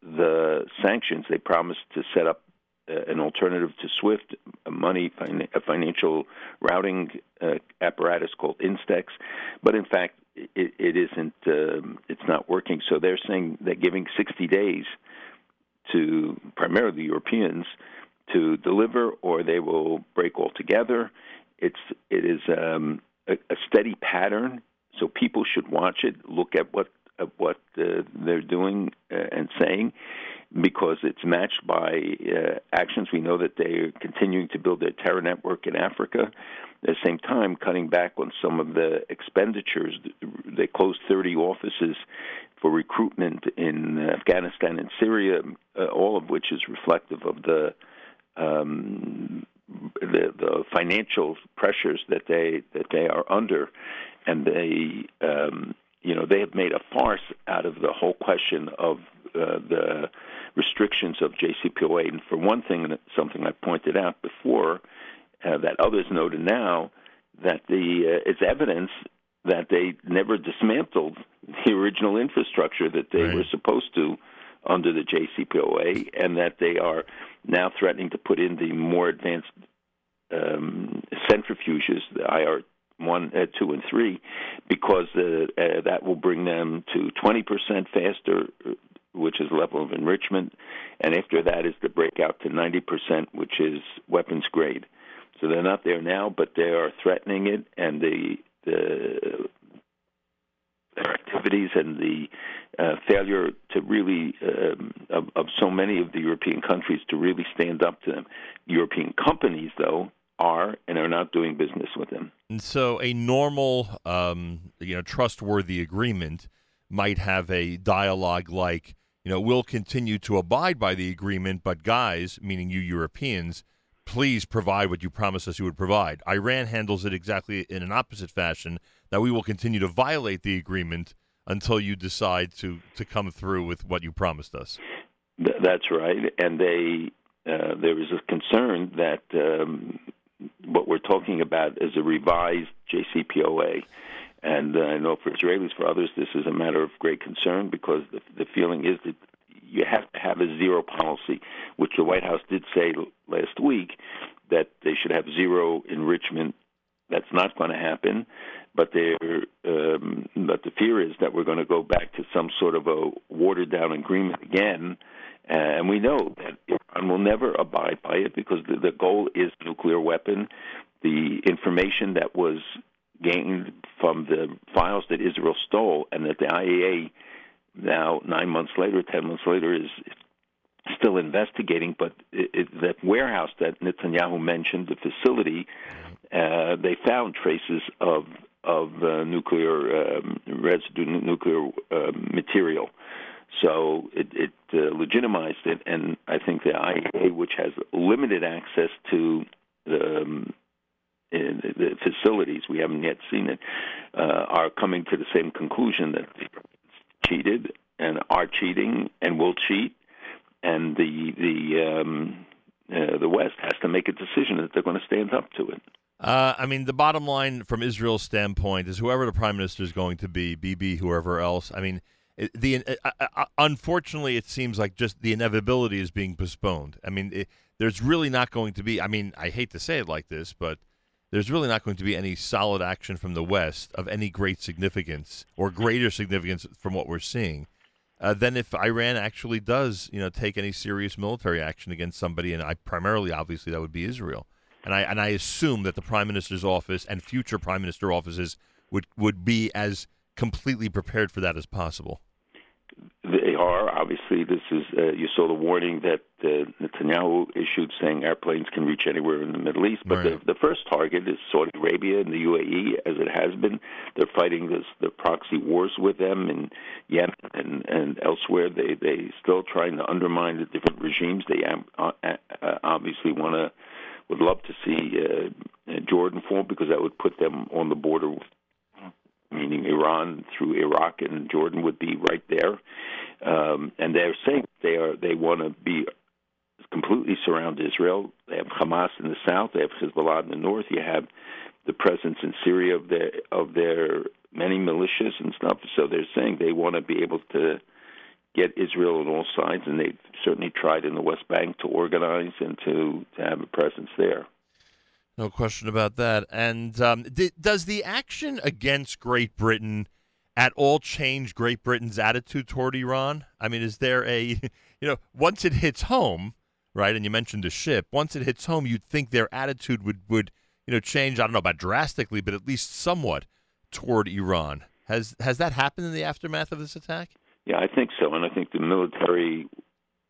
the sanctions. They promised to set up uh, an alternative to SWIFT, a money a financial routing uh, apparatus called Instex, but in fact it, it isn't. Um, it's not working. So they're saying they're giving 60 days to primarily Europeans to deliver, or they will break altogether. It's it is um, a, a steady pattern, so people should watch it, look at what at what uh, they're doing uh, and saying, because it's matched by uh, actions. We know that they're continuing to build their terror network in Africa. At the same time, cutting back on some of the expenditures. They closed 30 offices for recruitment in Afghanistan and Syria, uh, all of which is reflective of the um, the, the financial pressures that they that they are under, and they um, you know they have made a farce out of the whole question of uh, the restrictions of JCPOA. And for one thing, something I pointed out before uh, that others noted now that the uh, it's evidence that they never dismantled the original infrastructure that they right. were supposed to under the JCPOA, and that they are now threatening to put in the more advanced um, centrifuges, the IR one, uh, two, and three, because uh, uh, that will bring them to 20% faster, which is level of enrichment, and after that is the breakout to 90%, which is weapons grade. So they're not there now, but they are threatening it, and the the activities and the uh, failure to really um, of, of so many of the European countries to really stand up to them. European companies, though, are and are not doing business with them. And so, a normal, um, you know, trustworthy agreement might have a dialogue like, you know, we'll continue to abide by the agreement, but guys, meaning you Europeans, please provide what you promised us you would provide. Iran handles it exactly in an opposite fashion that we will continue to violate the agreement until you decide to, to come through with what you promised us. That's right. And they uh, there is a concern that um, what we're talking about is a revised JCPOA. And uh, I know for Israelis, for others, this is a matter of great concern because the, the feeling is that you have to have a zero policy, which the White House did say last week that they should have zero enrichment. That's not going to happen, but they um, but the fear is that we're going to go back to some sort of a watered down agreement again, and we know that Iran will never abide by it because the, the goal is nuclear weapon. The information that was gained from the files that Israel stole and that the IAEA now nine months later, ten months later is still investigating. But it, it, that warehouse that Netanyahu mentioned, the facility, uh, they found traces of of uh, nuclear um, residue, nuclear uh, material. So it, it uh, legitimized it, and I think the IAEA, which has limited access to the, um, the facilities, we haven't yet seen it, uh, are coming to the same conclusion that cheated and are cheating and will cheat, and the the um, uh, the West has to make a decision that they're going to stand up to it. Uh, I mean, the bottom line from Israel's standpoint is whoever the prime minister is going to be, Bibi, whoever else. I mean, the uh, uh, unfortunately, it seems like just the inevitability is being postponed. I mean, it, there's really not going to be. I mean, I hate to say it like this, but there's really not going to be any solid action from the West of any great significance or greater significance from what we're seeing. Uh, than if Iran actually does, you know, take any serious military action against somebody, and I primarily, obviously, that would be Israel. And I and I assume that the prime minister's office and future prime minister offices would would be as completely prepared for that as possible. Are obviously. This is uh, you saw the warning that uh, Netanyahu issued, saying airplanes can reach anywhere in the Middle East. But right. the, the first target is Saudi Arabia and the UAE, as it has been. They're fighting this the proxy wars with them in Yemen and, and elsewhere. They they still trying to undermine the different regimes. They uh, uh, obviously want to would love to see uh, Jordan fall because that would put them on the border with meaning Iran through Iraq and Jordan would be right there. Um, and they're saying they are they want to be completely surround Israel. They have Hamas in the south, they have Hezbollah in the north. You have the presence in Syria of their of their many militias and stuff. So they're saying they want to be able to get Israel on all sides, and they've certainly tried in the West Bank to organize and to, to have a presence there. No question about that. And um, does the action against Great Britain at all change Great Britain's attitude toward Iran? I mean, is there a, you know, once it hits home, right? And you mentioned the ship. Once it hits home, you'd think their attitude would would you know change. I don't know about drastically, but at least somewhat toward Iran. Has has that happened in the aftermath of this attack? Yeah, I think so, and I think the military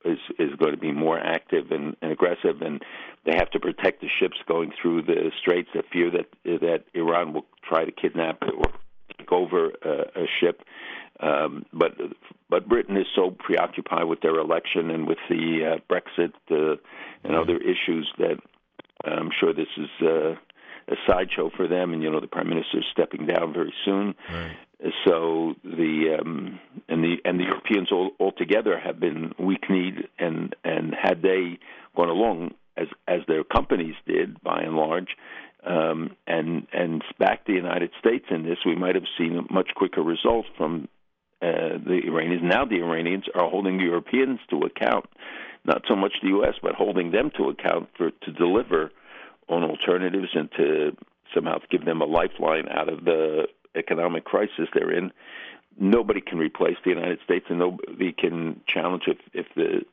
is is going to be more active and, and aggressive, and they have to protect the ships going through the straits. They fear that that Iran will try to kidnap or take over a, a ship. Um, but but Britain is so preoccupied with their election and with the uh, Brexit uh, and other issues that I'm sure this is uh, a sideshow for them. And you know the prime minister is stepping down very soon. Right. So the um, and the and the Europeans all altogether have been weak-kneed, and and had they gone along as as their companies did by and large, um, and and backed the United States in this, we might have seen a much quicker result from uh, the Iranians. Now the Iranians are holding Europeans to account, not so much the U.S., but holding them to account for to deliver on alternatives and to somehow give them a lifeline out of the economic crisis they're in. Nobody can replace the United States, and nobody can challenge if if the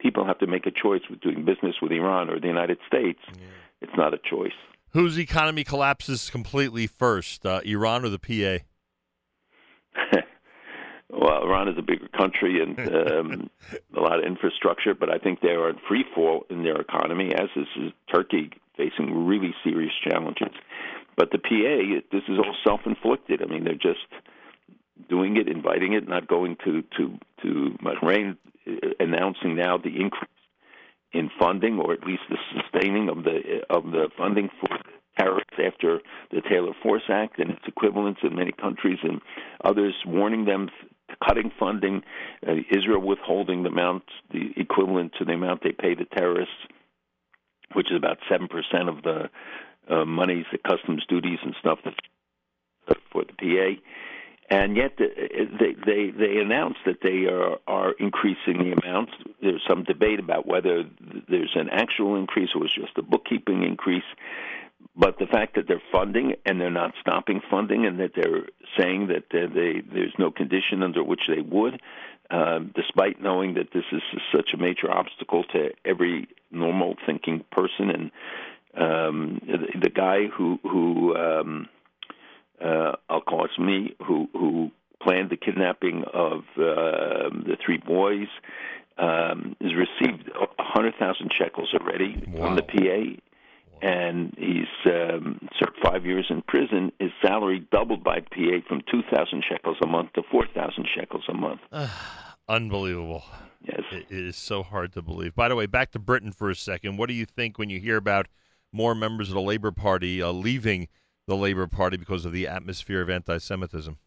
people have to make a choice with doing business with Iran or the United States. Yeah. It's not a choice. Whose economy collapses completely first, uh, Iran or the PA? well, Iran is a bigger country and um, a lot of infrastructure, but I think they are in free fall in their economy, as is Turkey facing really serious challenges. But the PA, this is all self-inflicted. I mean, they're just doing it, inviting it, not going to to to Bahrain, uh, announcing now the increase in funding, or at least the sustaining of the of the funding for terrorists after the Taylor Force Act and its equivalents in many countries, and others warning them cutting funding, uh, Israel withholding the amount, the equivalent to the amount they pay the terrorists. which is about seven percent of the uh, monies, the customs duties and stuff that for the PA. And yet the, they they they announced that they are are increasing the amounts. There's some debate about whether there's an actual increase or was just a bookkeeping increase. But the fact that they're funding and they're not stopping funding, and that they're saying that they, they there's no condition under which they would, um, despite knowing that this is such a major obstacle to every normal thinking person, and um, the, the guy who who um, uh, I'll call it me, who who planned the kidnapping of uh, the three boys, um, has received a hundred thousand shekels already from the PA, and he's um, served five years in prison. His salary doubled by PA from two thousand shekels a month to four thousand shekels a month. Unbelievable. Yes. It is so hard to believe. By the way, back to Britain for a second. What do you think when you hear about more members of the Labour Party uh, leaving the Labour Party because of the atmosphere of anti Semitism?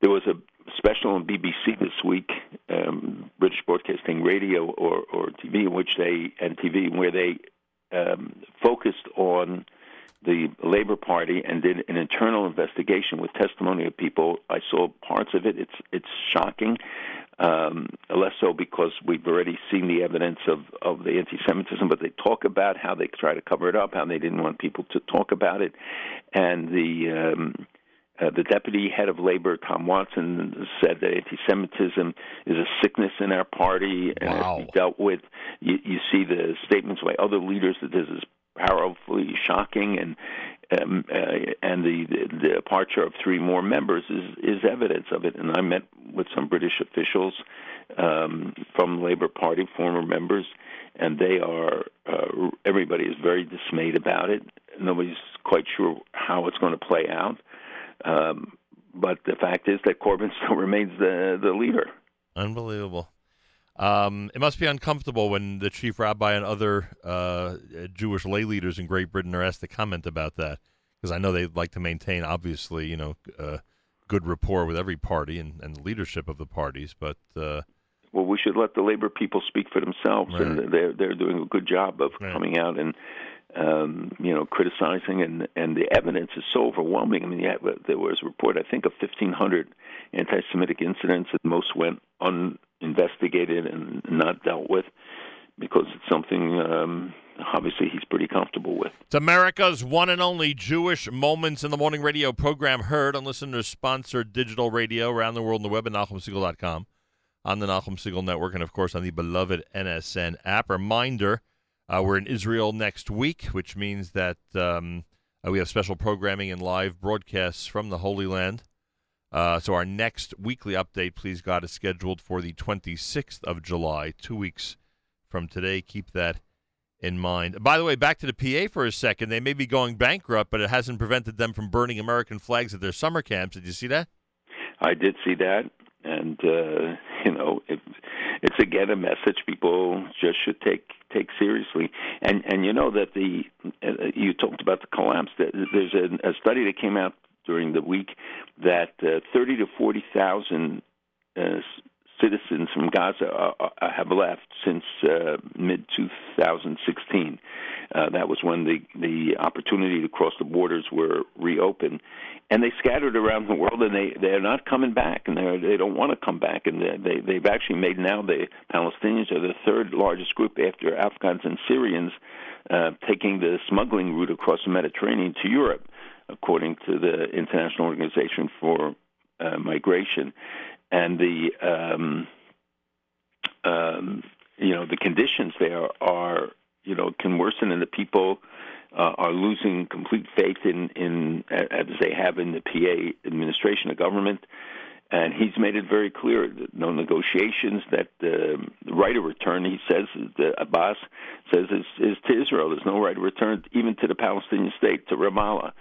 There was a special on BBC this week, um, British Broadcasting Radio or, or TV, in which they and TV where they um, focused on the Labor Party and did an internal investigation with testimony of people. I saw parts of it. It's it's shocking, um, less so because we've already seen the evidence of of the anti-Semitism, but they talk about how they try to cover it up, how they didn't want people to talk about it, and the. Um, uh, the deputy head of labor, Tom Watson, said that anti-Semitism is a sickness in our party and wow. has to be dealt with. You, you see the statements by other leaders that this is powerfully shocking, and um, uh, and the, the the departure of three more members is is evidence of it. And I met with some British officials um, from the Labour Party, former members, and they are uh, everybody is very dismayed about it. Nobody's quite sure how it's going to play out. Um, but the fact is that Corbyn still remains the the leader. Unbelievable. Um, it must be uncomfortable when the chief rabbi and other uh, Jewish lay leaders in Great Britain are asked to comment about that, because I know they'd like to maintain, obviously, you know, uh, good rapport with every party and, and the leadership of the parties. But uh, well, we should let the labor people speak for themselves, Right. and they're they're doing a good job of coming out and um, you know criticizing, and and the evidence is so overwhelming. I mean, yeah, there was a report, I think, of 1,500 anti-Semitic incidents, and most went uninvestigated and not dealt with because it's something um, obviously he's pretty comfortable with. It's America's one and only Jewish Moments in the Morning radio program heard on listeners sponsored digital radio around the world on the web at NachumSegal.com, on the Nachum Segal Network, and of course on the beloved NSN app. Reminder uh, we're in Israel next week, which means that um, uh, we have special programming and live broadcasts from the Holy Land. Uh, so our next weekly update, please God, is scheduled for the 26th of July, two weeks from today. Keep that in mind. By the way, back to the PA for a second. They may be going bankrupt, but it hasn't prevented them from burning American flags at their summer camps. Did you see that? I did see that, and uh, you know, it, it's again a message people just should take take seriously. And and you know that the uh, you talked about the collapse. There's a, a study that came out during the week that uh, thirty to forty thousand uh, citizens from Gaza uh, uh, have left since uh, mid 2016. Uh, that was when the the opportunity to cross the borders were reopened, and they scattered around the world, and they they're not coming back, and they they don't want to come back, and they, they they've actually made now the Palestinians are the third largest group after Afghans and Syrians, uh, taking the smuggling route across the Mediterranean to Europe, according to the International Organization for uh, Migration, and the um, um, you know the conditions there are you know can worsen, and the people uh, are losing complete faith in in as they have in the PA administration, the government. And he's made it very clear that no negotiations. That uh, the right of return, he says, the Abbas says, is, is to Israel. There's no right of return, even to the Palestinian state, to Ramallah.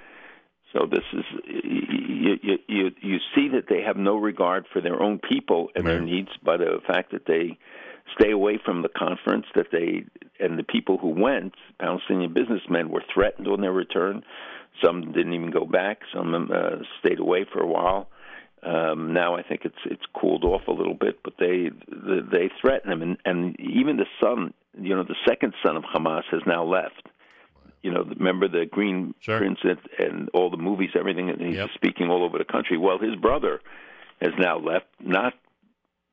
So this is you, you you you see that they have no regard for their own people and their needs by the fact that they stay away from the conference that they and the people who went Palestinian businessmen were threatened on their return. Some didn't even go back. Some uh, stayed away for a while. Um, now I think it's it's cooled off a little bit, but they they threaten them, and, and even the son you know, the second son of Hamas has now left. You know, remember the Green Prince and, and all the movies, everything, and he's speaking all over the country. Well, his brother has now left, not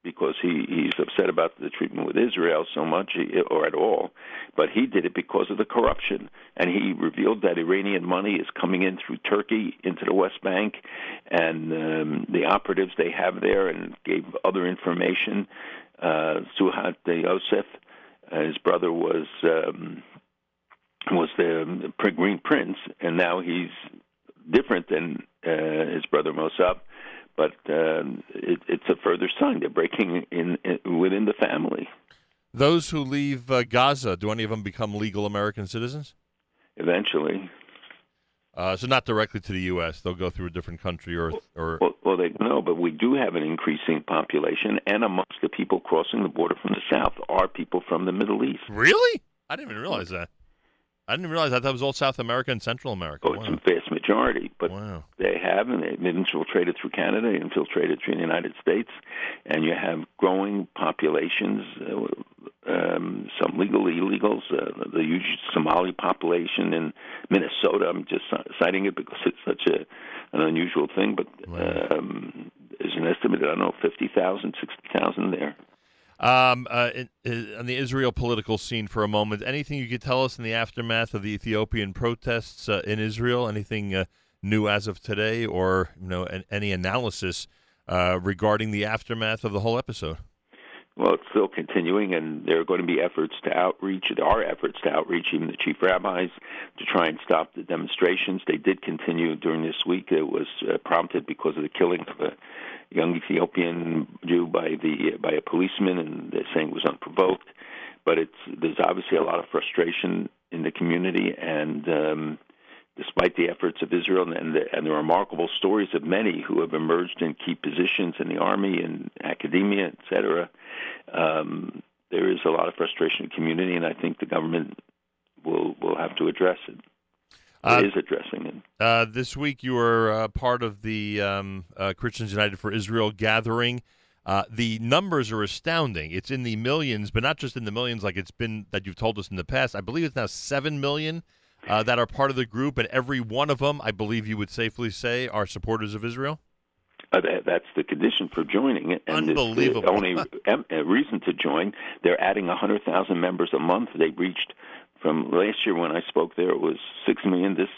because he he's upset about the treatment with Israel so much or at all, but he did it because of the corruption. And he revealed that Iranian money is coming in through Turkey into the West Bank, and um, the operatives they have there, and gave other information. Uh, Suhaib Yosef, uh, his brother was um, was the Green Prince, and now he's different than uh, his brother Mossab but um, it, it's a further sign they're breaking in, in within the family. Those who leave uh, Gaza, do any of them become legal American citizens? Eventually. Uh, so not directly to the U.S. They'll go through a different country or or. Well, well, they no, but we do have an increasing population, and amongst the people crossing the border from the south are people from the Middle East. Really? I didn't even realize that. I didn't realize that that was all South America and Central America. Oh, it's wow. a vast majority, but wow. they have, and they've infiltrated through Canada, infiltrated through the United States, and you have growing populations, uh, um, some legal illegals, uh, the huge Somali population in Minnesota. I'm just citing it because it's such a an unusual thing, but um, there's an estimate, I don't know, 50,000, 60,000 there. Um, uh, on the Israel political scene for a moment, anything you could tell us in the aftermath of the Ethiopian protests uh, in Israel? Anything uh, new as of today, or you know, an, any analysis uh, regarding the aftermath of the whole episode? Well, it's still continuing, and there are going to be efforts to outreach. There are efforts to outreach even the chief rabbis to try and stop the demonstrations. They did continue during this week. It was uh, prompted because of the killing of a young Ethiopian Jew by the by a policeman, and they're saying it was unprovoked. But it's there's obviously a lot of frustration in the community, and um, despite the efforts of Israel and the, and the remarkable stories of many who have emerged in key positions in the army and academia, et cetera, um, there is a lot of frustration in the community, and I think the government will will have to address it. Uh, is addressing it. Uh, this week, you were uh, part of the um, uh, Christians United for Israel gathering. Uh, the numbers are astounding. It's in the millions, but not just in the millions like it's been that you've told us in the past. I believe it's now seven million uh, that are part of the group, and every one of them, I believe you would safely say, are supporters of Israel. Uh, that, that's the condition for joining it, and Unbelievable. the only reason to join. They're adding 100,000 members a month. They've reached from last year when I spoke there, it was six million. This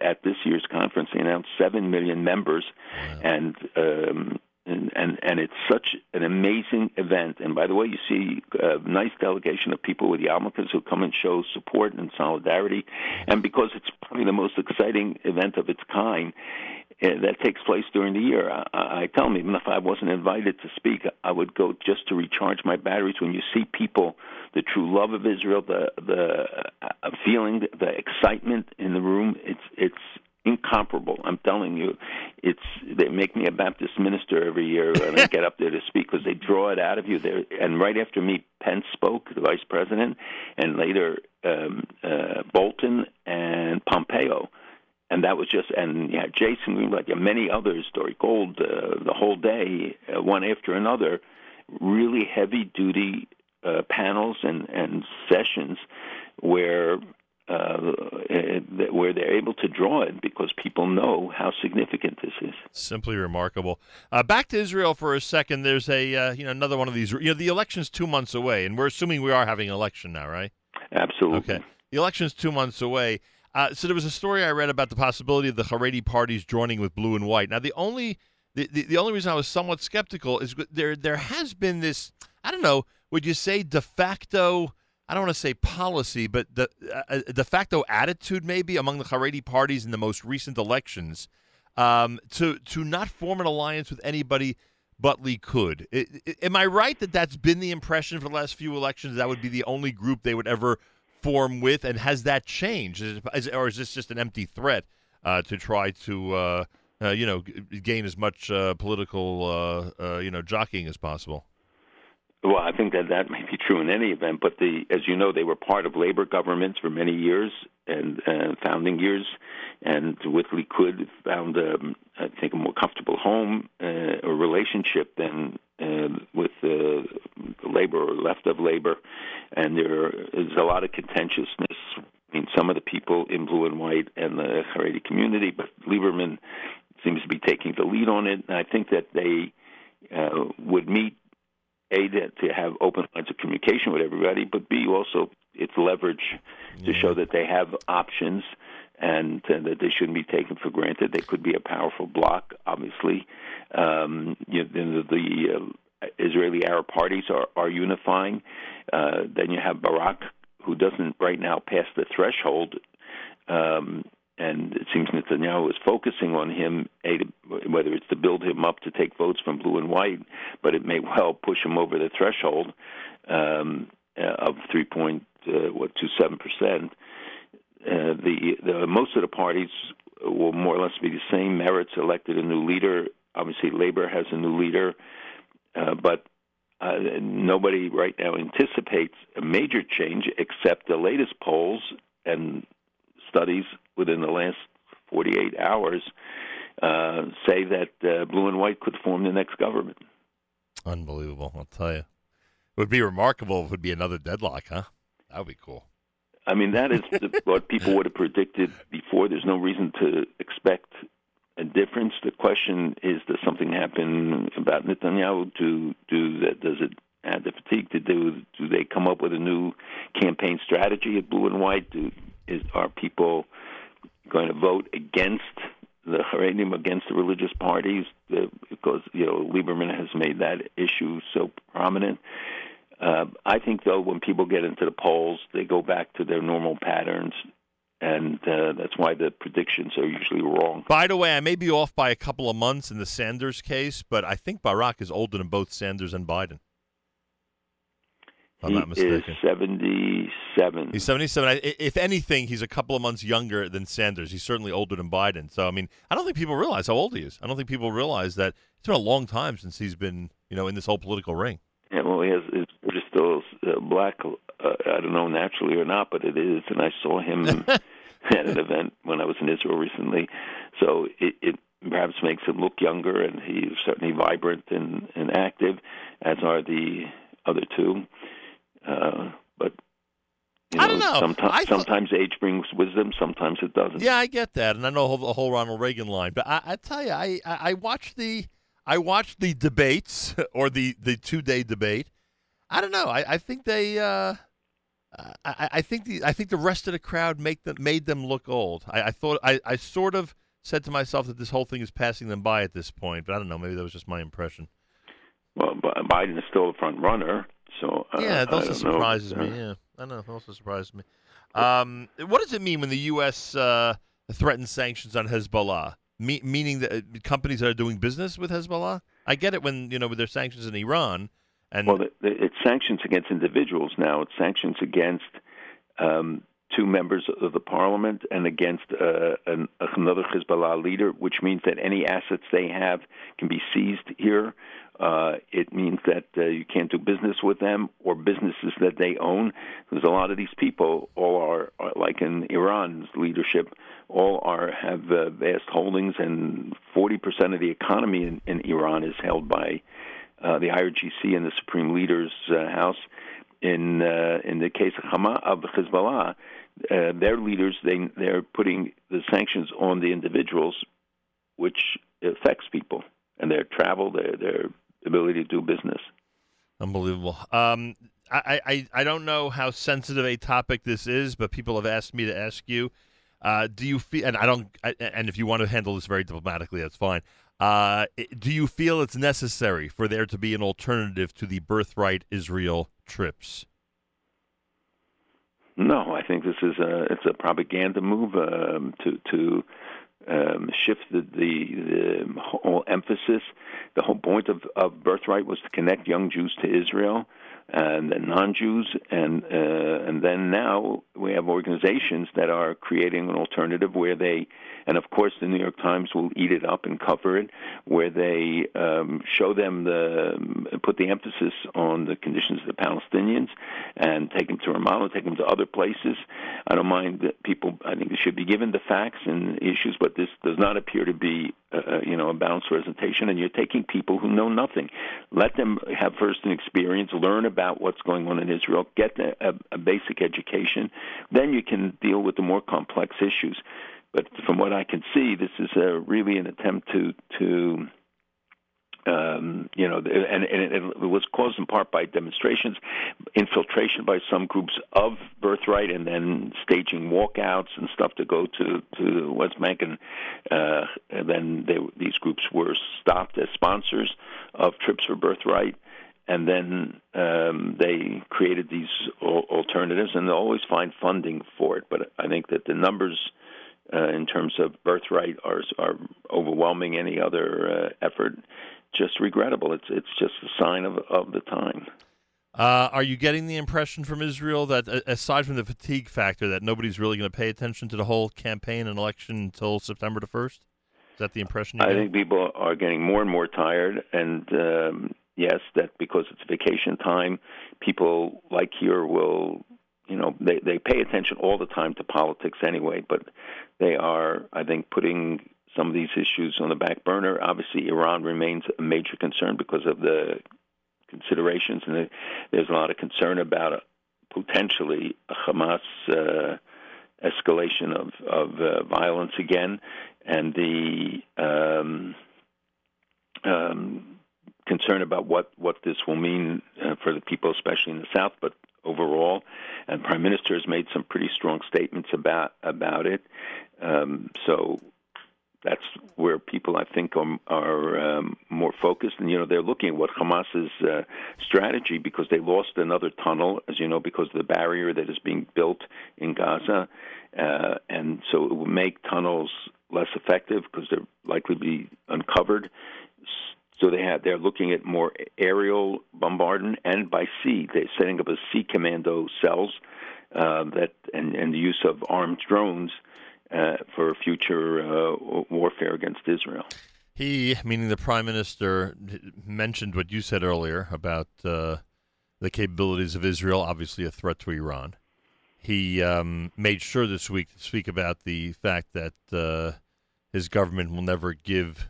at this year's conference, they announced seven million members, wow. and um, and, and and it's such an amazing event. And by the way, you see a nice delegation of people with yarmulkes who come and show support and solidarity. And because it's probably the most exciting event of its kind uh, that takes place during the year, I, I tell them even if I wasn't invited to speak, I would go just to recharge my batteries. When you see people, the true love of Israel, the the uh, feeling, the excitement in the room, it's it's incomparable. I'm telling you, it's they make me a Baptist minister every year when I get up there to speak because they draw it out of you. There, and right after me, Pence spoke, the vice president, and later um, uh, Bolton and Pompeo. And that was just, and yeah, Jason Greenblatt, and many others, Dore Gold, uh, the whole day, uh, one after another, really heavy duty uh, panels and, and sessions where uh, where they're able to draw it because people know how significant this is. Simply remarkable. Uh, back to Israel for a second. There's a uh, you know another one of these. You know the election's two months away, and we're assuming we are having an election now, right? Absolutely. Okay. The election's two months away. Uh, so there was a story I read about the possibility of the Haredi parties joining with blue and white. Now the only the, the, the only reason I was somewhat skeptical is there there has been this I don't know would you say de facto I don't want to say policy, but the uh, de facto attitude maybe among the Haredi parties in the most recent elections um, to to not form an alliance with anybody but Likud. It, it, am I right that that's been the impression for the last few elections? That would be the only group they would ever form with, and has that changed, is, is, or is this just an empty threat uh, to try to uh, uh you know gain as much uh, political uh, you know jockeying as possible? Well, I think that that may be true in any event, but the, as you know, they were part of labor governments for many years and uh, founding years, and with Likud found, um, I think, a more comfortable home uh, or relationship than uh, with uh, labor or left of labor, and there is a lot of contentiousness. Mean, some of the people in blue and white and the Haredi community, but Lieberman seems to be taking the lead on it, and I think that they uh, would meet a to, to have open lines of communication with everybody, but b also it's leverage to show that they have options and uh, that they shouldn't be taken for granted. They could be a powerful bloc, obviously. Um, you know, the, the uh, Israeli Arab parties are, are unifying. Uh, then you have Barak, who doesn't right now pass the threshold. Um, and it seems Netanyahu is focusing on him, whether it's to build him up to take votes from blue and white, but it may well push him over the threshold um, uh, of three point uh, percent. Uh, the, the most of the parties will more or less be the same. Meretz elected a new leader. Obviously, Labor has a new leader, uh, but uh, nobody right now anticipates a major change except the latest polls and studies within the last 48 hours uh, say that uh, blue and white could form the next government. Unbelievable, I'll tell you. It would be remarkable if it would be another deadlock, huh? That would be cool. I mean, that is the, what people would have predicted before. There's no reason to expect a difference. The question is, does something happen about Netanyahu? Do do that? Does it add the fatigue? To do do they come up with a new campaign strategy at Blue and White? Do is are people going to vote against the Haredim, against the religious parties? The, because you know Lieberman has made that issue so prominent. Uh, I think, though, when people get into the polls, they go back to their normal patterns, and uh, that's why the predictions are usually wrong. By the way, I may be off by a couple of months in the Sanders case, but I think Barak is older than both Sanders and Biden. I'm he not mistaken. is 77. He's 77. I- If anything, he's a couple of months younger than Sanders. He's certainly older than Biden. So, I mean, I don't think people realize how old he is. I don't think people realize that it's been a long time since he's been, you know, in this whole political ring. Yeah, well, he has his beard is still uh, black. Uh, I don't know naturally or not, but it is. And I saw him at an event when I was in Israel recently. So it, it perhaps makes him look younger, and he's certainly vibrant and, and active, as are the other two. Uh, but you know, I don't know. Sometimes, I thought- sometimes age brings wisdom. Sometimes it doesn't. Yeah, I get that, and I know the whole, Ronald Reagan line. But I, I tell you, I, I, I watched the I watched the debates or the, the two day debate. I don't know. I, I think they. Uh, I, I think the I think the rest of the crowd make them made them look old. I, I thought I, I sort of said to myself that this whole thing is passing them by at this point. But I don't know. Maybe that was just my impression. Well, Biden is still the front runner. So uh, Yeah, it also don't know. surprises me. Uh, Yeah, I know. It also surprises me. Um, what does it mean when the U.S. Uh, threatens sanctions on Hezbollah? Me- meaning that uh, companies that are doing business with Hezbollah? I get it when you know with their sanctions in Iran, and Well, it's sanctions against individuals now. It's sanctions against um, two members of the parliament and against uh, an, another Hezbollah leader, which means that any assets they have can be seized here. Uh, it means that uh, you can't do business with them or businesses that they own. Because a lot of these people, all are, are like in Iran's leadership, all are have uh, vast holdings, and 40% of the economy in, in Iran is held by uh, the IRGC and the Supreme Leader's uh, House. In uh, in the case of Hamas of Hezbollah, uh, their leaders they they're putting the sanctions on the individuals, which affects people and their travel, their their ability to do business. Unbelievable. Um, I, I, I don't know how sensitive a topic this is, but people have asked me to ask you. Uh, do you feel? And I don't. I, and if you want to handle this very diplomatically, that's fine. Uh, do you feel it's necessary for there to be an alternative to the birthright Israel trips? No, I think this is a it's a propaganda move um, to to um, shift the, the the whole emphasis. The whole point of of birthright was to connect young Jews to Israel. And non-Jews, and uh, and then now we have organizations that are creating an alternative where they, and of course the New York Times will eat it up and cover it, where they um, show them the put the emphasis on the conditions of the Palestinians and take them to Ramallah, take them to other places. I don't mind that people. I think they should be given the facts and issues, but this does not appear to be, you know, a balanced presentation. And you're taking people who know nothing. Let them have first an experience, learn about what's going on in Israel, get a, a, a basic education. Then you can deal with the more complex issues. But from what I can see, this is a, really an attempt to to um, you know, and, and it was caused in part by demonstrations, infiltration by some groups of Birthright, and then staging walkouts and stuff to go to to West Bank, and, uh, and then they, these groups were stopped as sponsors of trips for Birthright. And then um, they created these alternatives, and they always find funding for it. But I think that the numbers uh, in terms of birthright are are overwhelming any other uh, effort just regrettable. It's it's just a sign of of the time. Uh, are you getting the impression from Israel that, aside from the fatigue factor, that nobody's really going to pay attention to the whole campaign and election until September the first? Is that the impression? I think people are getting more and more tired, and um, yes, that because it's vacation time, people like here will, you know, they they pay attention all the time to politics anyway, but they are, I think, putting some of these issues on the back burner. Obviously, Iran remains a major concern because of the considerations, and there's a lot of concern about a, potentially a Hamas uh, escalation of of uh, violence again, and the um, um, concern about what what this will mean uh, for the people, especially in the south, but overall. And Prime Minister has made some pretty strong statements about about it. Um, so that's where people, I think, are, are um, more focused. And, you know, they're looking at what Hamas's uh, strategy because they lost another tunnel, as you know, because of the barrier that is being built in Gaza. Uh, and so it will make tunnels less effective because they're likely to be uncovered. So they have they're looking at more aerial bombardment and by sea. They're setting up a sea commando cells uh, that and, and the use of armed drones uh, for future uh, warfare against Israel. He, meaning the prime minister, mentioned what you said earlier about uh, the capabilities of Israel, obviously a threat to Iran. He um, made sure this week to speak about the fact that uh, his government will never give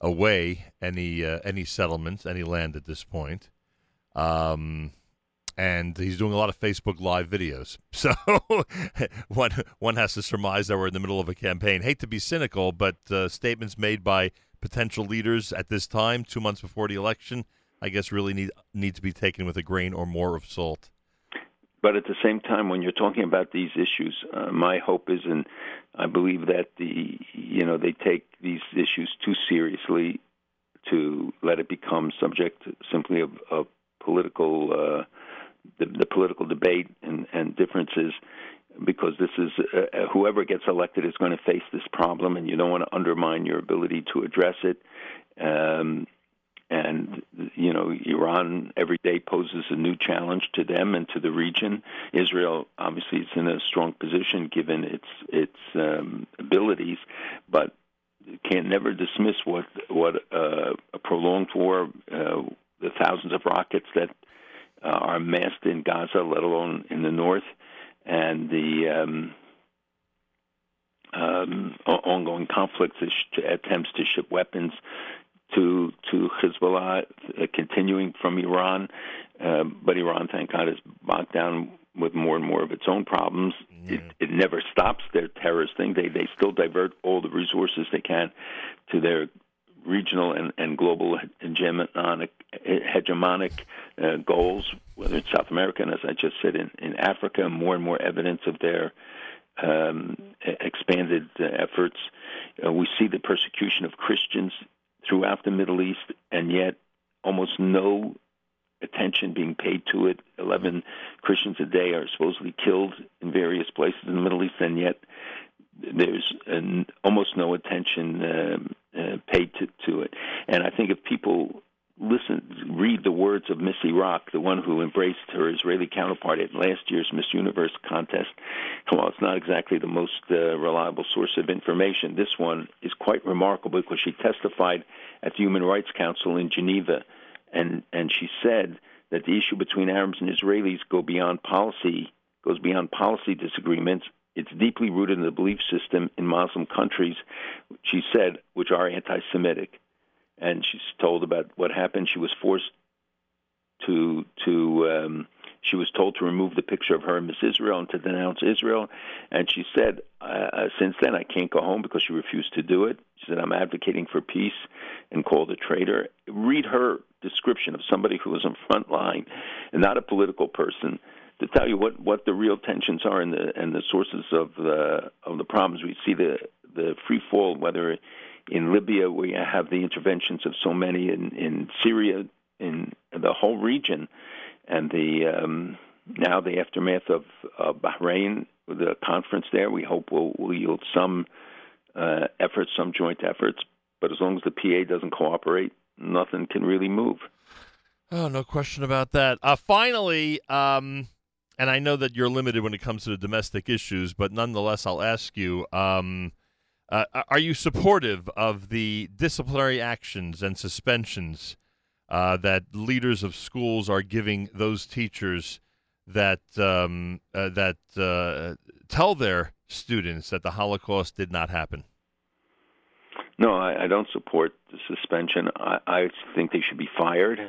away any uh, any settlements, any land at this point. Um, and he's doing a lot of Facebook Live videos. So one one has to surmise that we're in the middle of a campaign. Hate to be cynical, but uh, statements made by potential leaders at this time, two months before the election, I guess really need need to be taken with a grain or more of salt. But at the same time, when you're talking about these issues, uh, my hope is, and I believe that the you know they take these issues too seriously to let it become subject simply of, of political. Uh, the, the political debate and, and differences because this is uh, uh, whoever gets elected is going to face this problem, and you don't want to undermine your ability to address it. Um, and you know, Iran every day poses a new challenge to them and to the region. Israel obviously is in a strong position given its its um, abilities, but can never dismiss what what uh, a prolonged war, uh, the thousands of rockets that uh, are massed in Gaza, let alone in the north, and the um, um, ongoing conflicts, attempts to ship weapons to to Hezbollah, uh, continuing from Iran. Uh, but Iran, thank God, is bogged down with more and more of its own problems. It, it never stops their terrorist thing. They they still divert all the resources they can to their regional and, and global hegemonic, hegemonic uh, goals, whether it's South America and, as I just said, in, in Africa, more and more evidence of their um, expanded uh, efforts. Uh, we see the persecution of Christians throughout the Middle East, and yet almost no attention being paid to it. Eleven Christians a day are supposedly killed in various places in the Middle East, and yet there's almost no attention um, uh, paid to, to it. And I think if people listen, read the words of Miss Iraq, the one who embraced her Israeli counterpart at last year's Miss Universe contest. Well, it's not exactly the most uh, reliable source of information. This one is quite remarkable because she testified at the Human Rights Council in Geneva, and and she said that the issue between Arabs and Israelis go beyond policy, goes beyond policy disagreements. It's deeply rooted in the belief system in Muslim countries, she said, which are anti-Semitic and she's told about what happened. She was forced to to um, she was told to remove the picture of her and Miss Israel and to denounce Israel. And she said, uh, since then, I can't go home because she refused to do it. She said, I'm advocating for peace and called a traitor. Read her description of somebody who was on front line and not a political person to tell you what, what the real tensions are and the and the sources of the of the problems. We see the the free fall, whether in Libya, we have the interventions of so many in, in Syria, in the whole region, and the um, now the aftermath of Bahrain, the conference there. We hope will, will yield some uh, efforts, some joint efforts. But as long as the PA doesn't cooperate, nothing can really move. Oh, no question about that. Uh, finally, um, and I know that you're limited when it comes to the domestic issues, but nonetheless, I'll ask you. Um, uh, are you supportive of the disciplinary actions and suspensions uh, that leaders of schools are giving those teachers that um, uh, that uh, tell their students that the Holocaust did not happen? No, I, I don't support the suspension. I, I think they should be fired.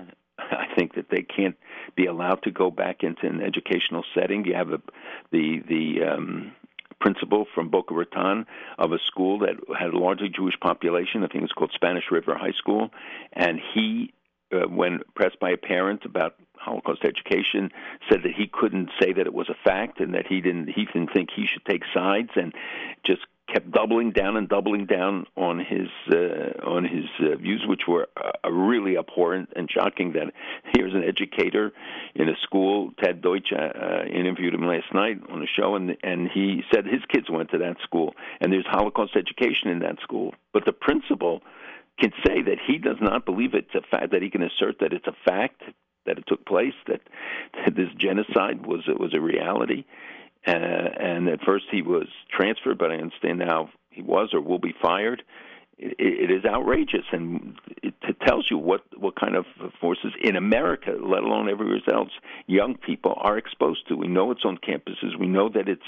I think that they can't be allowed to go back into an educational setting. You have a, the the um, principal from Boca Raton of a school that had a largely Jewish population. I think it's called Spanish River High School, and he, uh, when pressed by a parent about Holocaust education, said that he couldn't say that it was a fact and that he didn't he didn't think he should take sides, and just kept doubling down and doubling down on his uh, on his uh, views, which were uh, really abhorrent and shocking. That here's an educator in a school. Ted Deutch uh, uh, interviewed him last night on a show, and and he said his kids went to that school, and there's Holocaust education in that school. But the principal can say that he does not believe it's a fact that he can assert that it's a fact that it took place that, that this genocide was was a reality uh, and at first he was transferred, but I understand now he was or will be fired. It, it is outrageous, and it, tells you what what kind of forces in America, let alone everywhere else, young people are exposed to. We know it's on campuses. We know that it's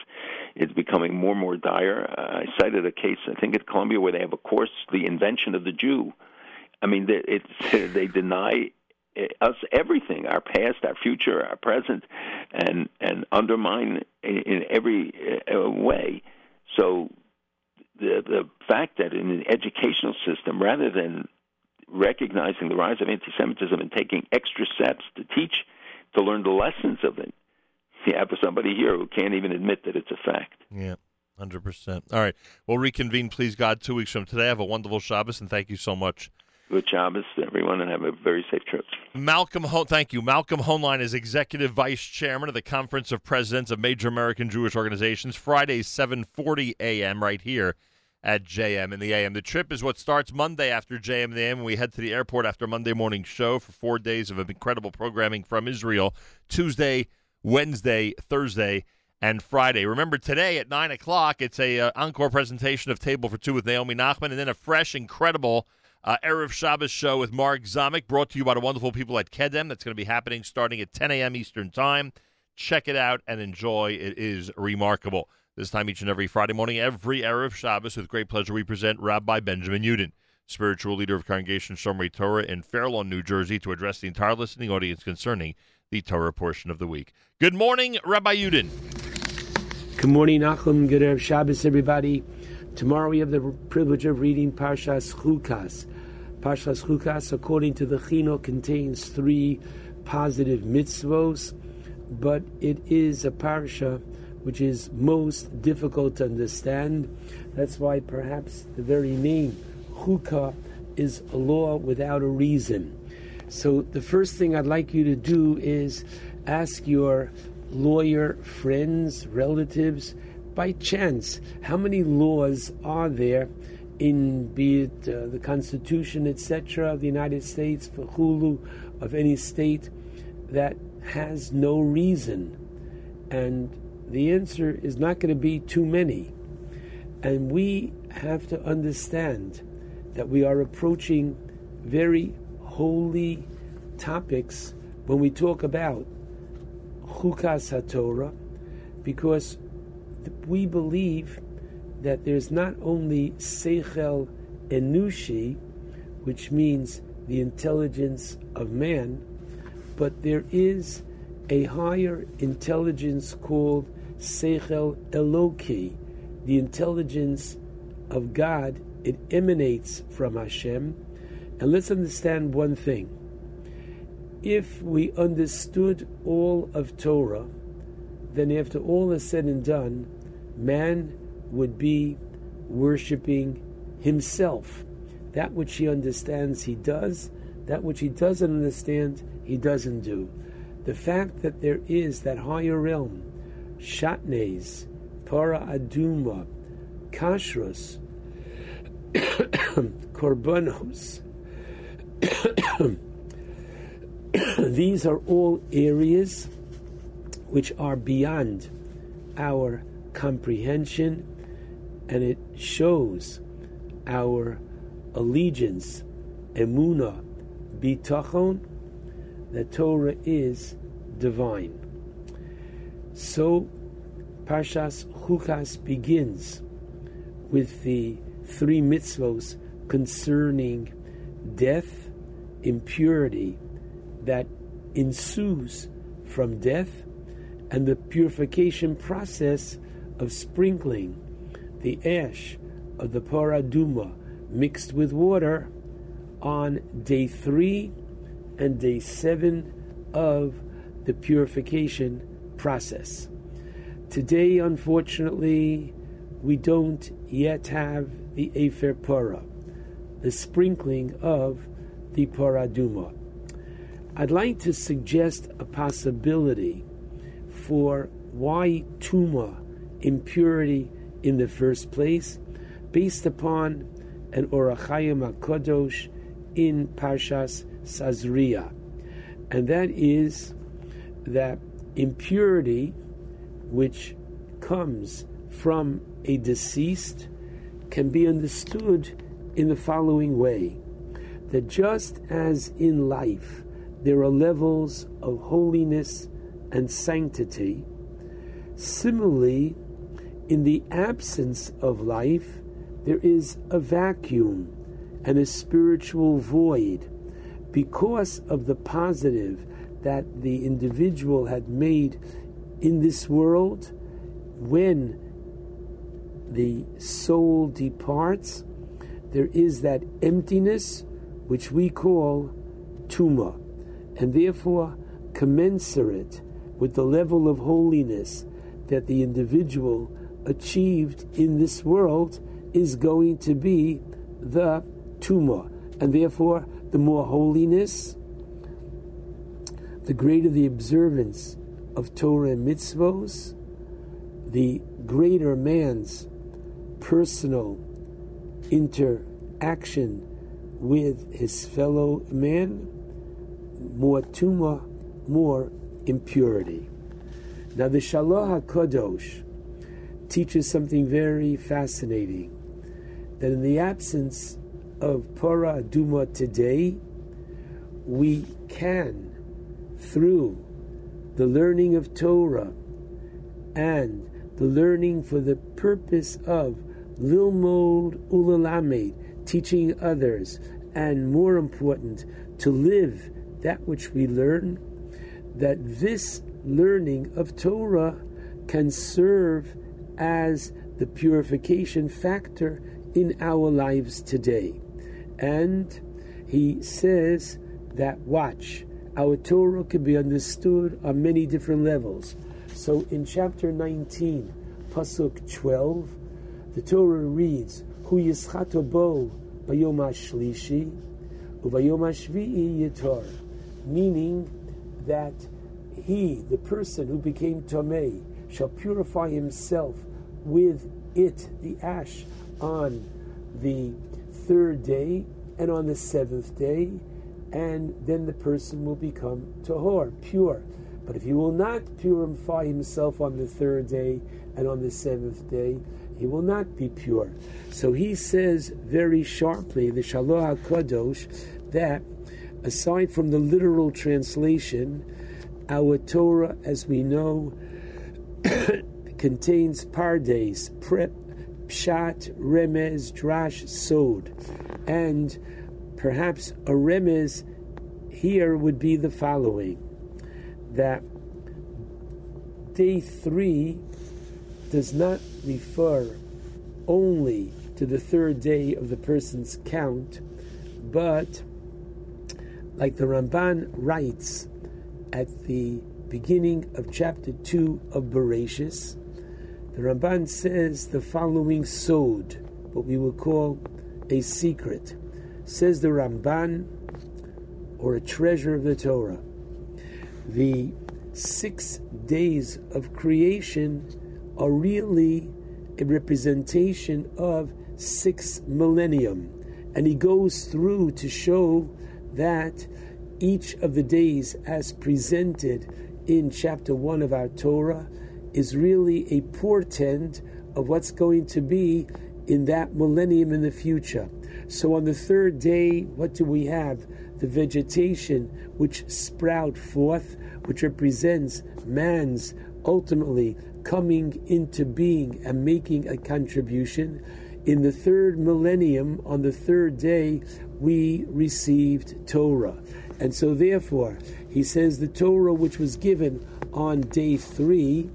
it's becoming more and more dire. Uh, I cited a case, I think, at Columbia, where they have a course, the invention of the Jew. I mean, it's, they deny us everything, our past, our future, our present, and and undermine in, every uh, way. So the the fact that in an educational system, rather than recognizing the rise of anti-Semitism and taking extra steps to teach, to learn the lessons of it, you have somebody here who can't even admit that it's a fact. Yeah. Hundred percent. All right, we'll reconvene, please God, two weeks from today. Have a wonderful Shabbos, and thank you so much good Shabbos to everyone and have a very safe trip. Malcolm, Ho- thank you. Malcolm Hoenlein is executive vice chairman of the Conference of Presidents of Major American Jewish Organizations. Friday, 7:40 a.m. right here at JM in the AM. The trip is what starts Monday after JM in the AM. We head to the airport after Monday morning show for four days of incredible programming from Israel. Tuesday, Wednesday, Thursday. And Friday. Remember today at nine o'clock, it's a uh, encore presentation of Table for Two with Naomi Nachman, and then a fresh, incredible uh, Erev Shabbos show with Mark Zamek, brought to you by the wonderful people at Kedem. That's going to be happening starting at 10 a.m. Eastern Time. Check it out and enjoy. It is remarkable. This time each and every Friday morning, every Erev Shabbos, with great pleasure, we present Rabbi Benjamin Yudin, spiritual leader of Congregation Shomrei Torah in Fair Lawn, New Jersey, to address the entire listening audience concerning the Torah portion of the week. Good morning, Rabbi Yudin. Good morning, Nachum. Good Erev Shabbos, everybody. Tomorrow we have the privilege of reading Parshas Chukas. Parshas Chukas, according to the Chinuch, contains three positive mitzvos, but it is a parsha which is most difficult to understand. That's why perhaps the very name Chukah is a law without a reason. So the first thing I'd like you to do is ask your lawyer friends, relatives, by chance, how many laws are there in be it uh, the Constitution, etc., of the United States, for Hulu, of any state that has no reason. And the answer is not going to be too many. And we have to understand that we are approaching very holy topics when we talk about Chukas HaTorah, because we believe that there's not only Seichel Enushi, which means the intelligence of man, but there is a higher intelligence called Seichel Eloki, the intelligence of God. It emanates from Hashem. And let's understand one thing. If we understood all of Torah, then after all is said and done, man would be worshiping himself. That which he understands, he does. That which he doesn't understand, he doesn't do. The fact that there is that higher realm, Shatnez, Para Aduma, Kashrus, Korbanos, these are all areas which are beyond our comprehension and it shows our allegiance, emuna, bitachon, that Torah is divine. So, Parshas Chukas begins with the three mitzvos concerning death, impurity that ensues from death, and the purification process of sprinkling the ash of the para aduma mixed with water on day three and day seven of the purification process. Today, unfortunately, we don't yet have the Efer Para, the sprinkling of the Para Aduma. I'd like to suggest a possibility for why Tuma, impurity, in the first place, based upon an Ohr HaChaim HaKadosh in Parshas Tazria. And that is that impurity, which comes from a deceased, can be understood in the following way that just as in life there are levels of holiness and sanctity, similarly, in the absence of life, there is a vacuum and a spiritual void because of the positive that the individual had made in this world. When the soul departs there is that emptiness which we call tuma and therefore commensurate with the level of holiness that the individual achieved in this world is going to be the tumah, and therefore the more holiness, the greater the observance of Torah and mitzvos, the greater man's personal interaction with his fellow man, more tumah, more impurity. Now the Shalah HaKadosh, teaches something very fascinating that in the absence of Para Aduma today, we can, through the learning of Torah and the learning for the purpose of Lilmod Ulalamed, teaching others, and more important, to live that which we learn, that this learning of Torah can serve as the purification factor in our lives today. And he says that, watch, our Torah can be understood on many different levels. So in chapter 19, Pasuk 12, the Torah reads, Hu yischato bo bayom shlishi uvayom shvi'i yitor, meaning that he, the person who became Tomei, shall purify himself with it, the ash, on the third day and on the seventh day, and then the person will become tahor, pure. But if he will not purify himself on the third day and on the seventh day, he will not be pure. So he says very sharply, the Shalah HaKadosh, that aside from the literal translation, our Torah, as we know, contains pardes, prep, pshat, remez, drash, sod. And perhaps a remez here would be the following that day three does not refer only to the third day of the person's count, but like the Ramban writes at the beginning of chapter 2 of Bereshis, the Ramban says the following sod, what we will call a secret. Says the Ramban, or a treasure of the Torah. The six days of creation are really a representation of six millennium. And he goes through to show that each of the days, as presented in chapter 1 of our Torah, is really a portent of what's going to be in that millennium in the future. So on the third day, what do we have? The vegetation which sprout forth, which represents man's ultimately coming into being and making a contribution. In the third millennium, on the third day, we received Torah. And so, therefore, he says the Torah which was given on day three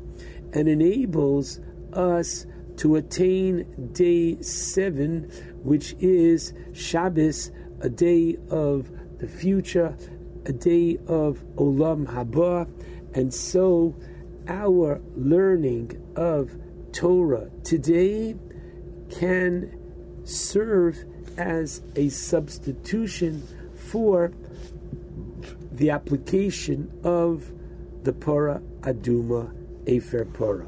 and enables us to attain day seven, which is Shabbos, a day of the future, a day of Olam Haba. And so, our learning of Torah today can serve as a substitution for the application of the Pora Aduma Efer Pora.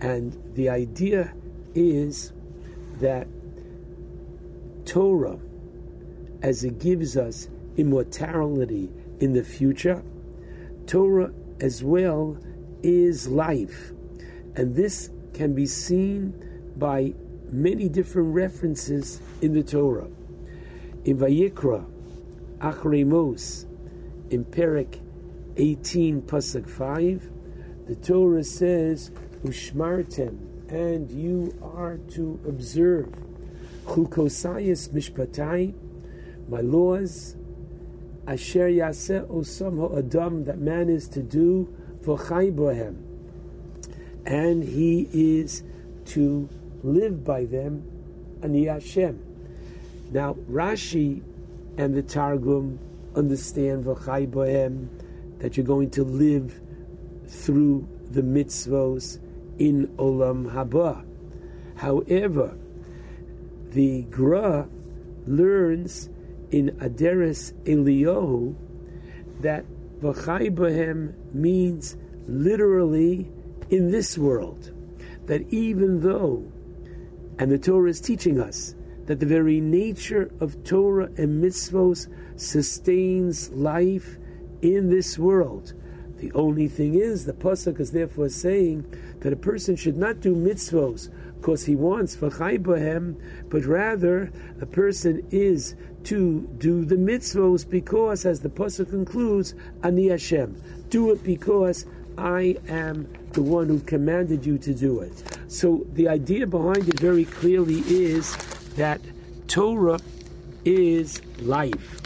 And the idea is that Torah, as it gives us immortality in the future, Torah as well is life. And this can be seen by many different references in the Torah. In Vayikra, Acharei Mos, in Perek 18, Pasuk 5, the Torah says, Ushmartem, and you are to observe Chukosayas Mishpatai, my laws, Asher Yaseh Osam Adam, that man is to do v'chai bohem, and he is to live by them, ani Hashem. Now Rashi and the Targum understand v'chai bohem that you're going to live through the mitzvos in olam haba. However, the Gra learns in Aderes Eliyahu that V'chai means literally in this world. That even though, and the Torah is teaching us, that the very nature of Torah and mitzvos sustains life in this world. The only thing is, the pasuk is therefore saying that a person should not do mitzvos because he wants v'chai bohem, but rather a person is to do the mitzvos because, as the pasuk concludes, ani Hashem, do it because I am the one who commanded you to do it. So the idea behind it very clearly is that Torah is life,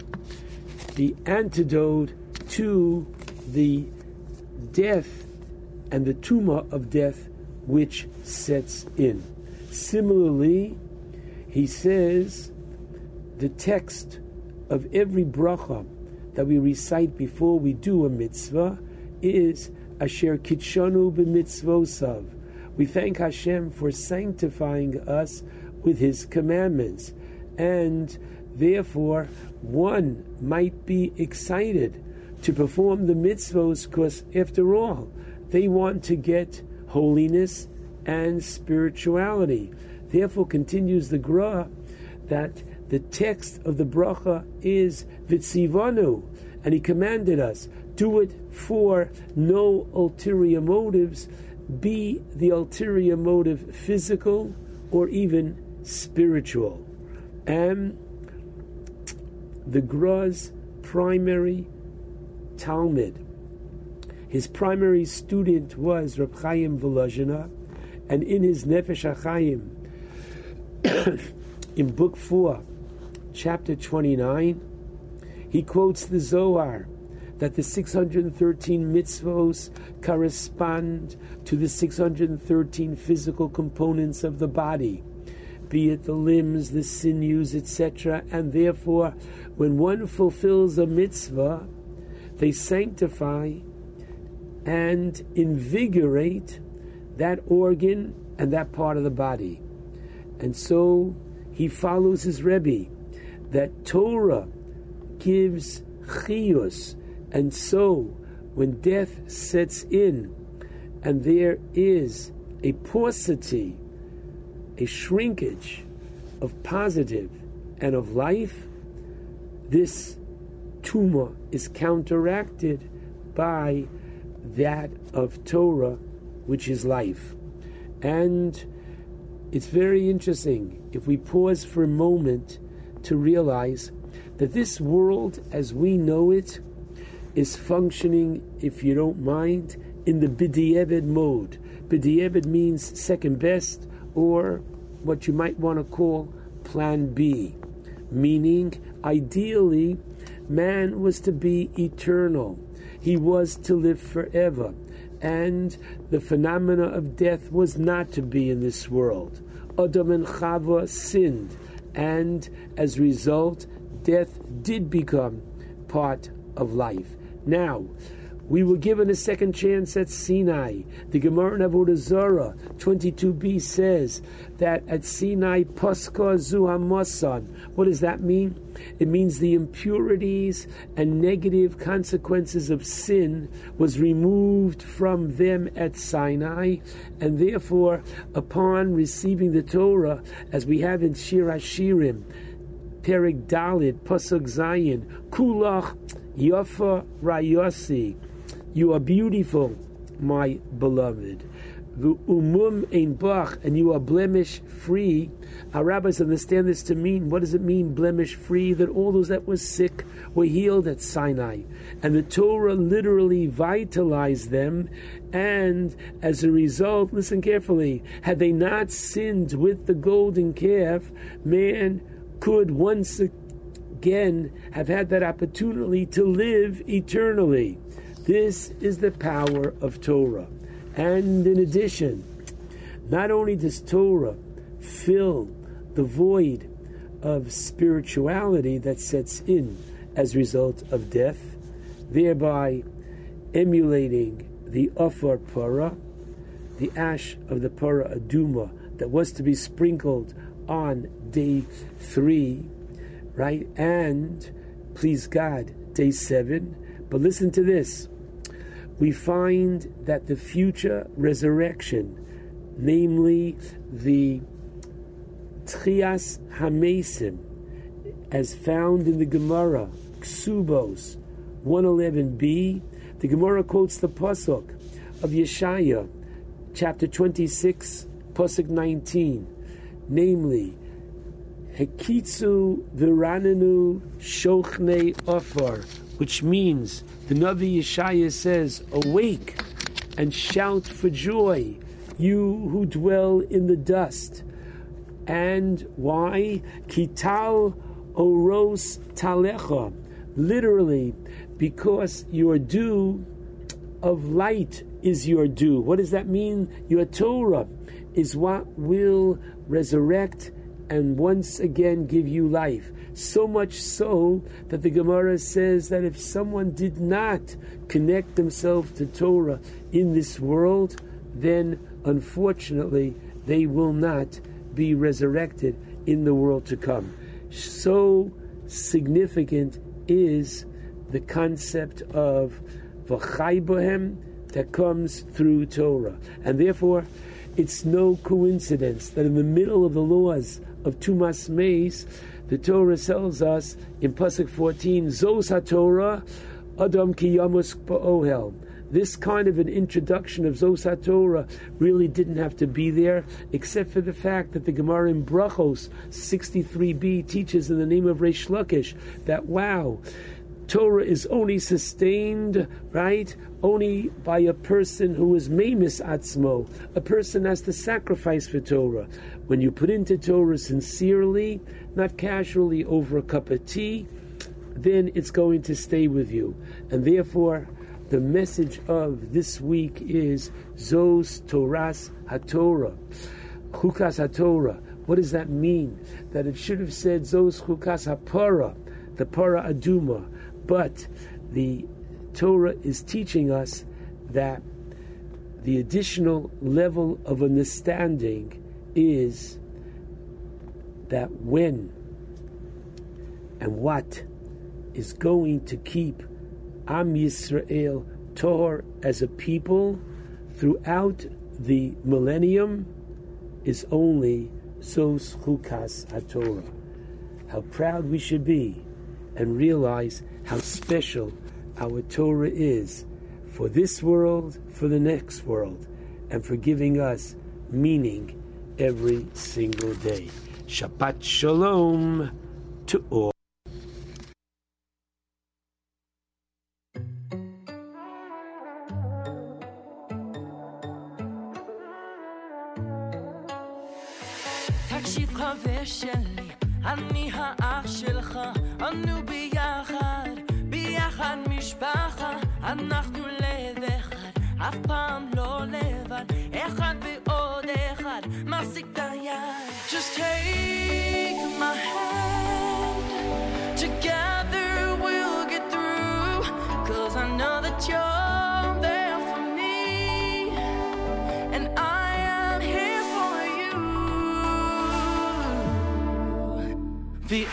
the antidote to the death and the tumor of death which sets in. Similarly, he says the text of every bracha that we recite before we do a mitzvah is Asher Kidshanu b'mitzvosav. We thank Hashem for sanctifying us with His commandments, and therefore one might be excited to perform the mitzvos because, after all, they want to get holiness and spirituality. Therefore, continues the Gra, that the text of the bracha is Vitzivanu, and he commanded us, do it for no ulterior motives, be the ulterior motive physical or even spiritual. And the Gra's primary Talmid, his primary student was Reb Chaim Volozhina, and in his Nefesh HaChaim, in Book 4, chapter 29, he quotes the Zohar that the 613 mitzvos correspond to the 613 physical components of the body, be it the limbs, the sinews, etc. And therefore, when one fulfills a mitzvah, they sanctify and invigorate that organ and that part of the body. And so he follows his Rebbe that Torah gives chiyus, and so when death sets in and there is a paucity, a shrinkage of positive and of life, this tumor is counteracted by that of Torah, which is life. And it's very interesting if we pause for a moment to realize that this world as we know it is functioning, if you don't mind, in the bidiyeved mode. Bidiyeved means second best, or what you might want to call plan B, meaning ideally man was to be eternal. He was to live forever. And the phenomena of death was not to be in this world. Adam and Chava sinned, and as a result, death did become part of life. Now, we were given a second chance at Sinai. The Gemara in Avodah Zarah 22b says that at Sinai, Paska zu hamasan. What does that mean? It means the impurities and negative consequences of sin was removed from them at Sinai, and therefore, upon receiving the Torah, as we have in Shir Hashirim, Perek Daled, Pasuk Zayin, Kulach Yafa Rayosi. You are beautiful, my beloved. The Umum ein bach, and you are blemish free. Our rabbis understand this to mean what does it mean, blemish free? That all those that were sick were healed at Sinai. And the Torah literally vitalized them. And as a result, listen carefully, had they not sinned with the golden calf, man could once again have had that opportunity to live eternally. This is the power of Torah. And in addition, not only does Torah fill the void of spirituality that sets in as a result of death, thereby emulating the Afar Para, the ash of the Para Aduma that was to be sprinkled on day three, right? And please God, day seven. But listen to this. We find that the future resurrection, namely the Tchias Hamesim, as found in the Gemara, Ksubos 111b, the Gemara quotes the Pasuk of Yeshaya, chapter 26, Pasuk 19, namely, Hekitsu viranenu shochne ofar, which means the Navi Yeshaya says, Awake and shout for joy, you who dwell in the dust. And why? Kital oros talecha. Literally, because your dew of light is your dew. What does that mean? Your Torah is what will resurrect and once again give you life. So much so that the Gemara says that if someone did not connect themselves to Torah in this world, then unfortunately they will not be resurrected in the world to come. So significant is the concept of v'chai that comes through Torah. And therefore, it's no coincidence that in the middle of the laws of Tumas Meis, the Torah tells us in Pasuk 14, Zos HaTorah, Adam Ki Yamus Ba'ohel. This kind of an introduction of Zos HaTorah really didn't have to be there, except for the fact that the Gemara in Brachos 63b teaches in the name of Reish Lakish that, wow, Torah is only sustained, right, only by a person who is memis atzmo. A person has to sacrifice for Torah. When you put into Torah sincerely, not casually over a cup of tea, then it's going to stay with you. And therefore, the message of this week is Zos Toras HaTorah. Chukas HaTorah. What does that mean? That it should have said Zos Chukas HaPara, the Para Aduma. But the Torah is teaching us that the additional level of understanding is that when and what is going to keep Am Yisrael Tor as a people throughout the millennium is only Zos Chukas HaTorah. How proud we should be and realize how special our Torah is for this world, for the next world, and for giving us meaning every single day. Shabbat Shalom to all. The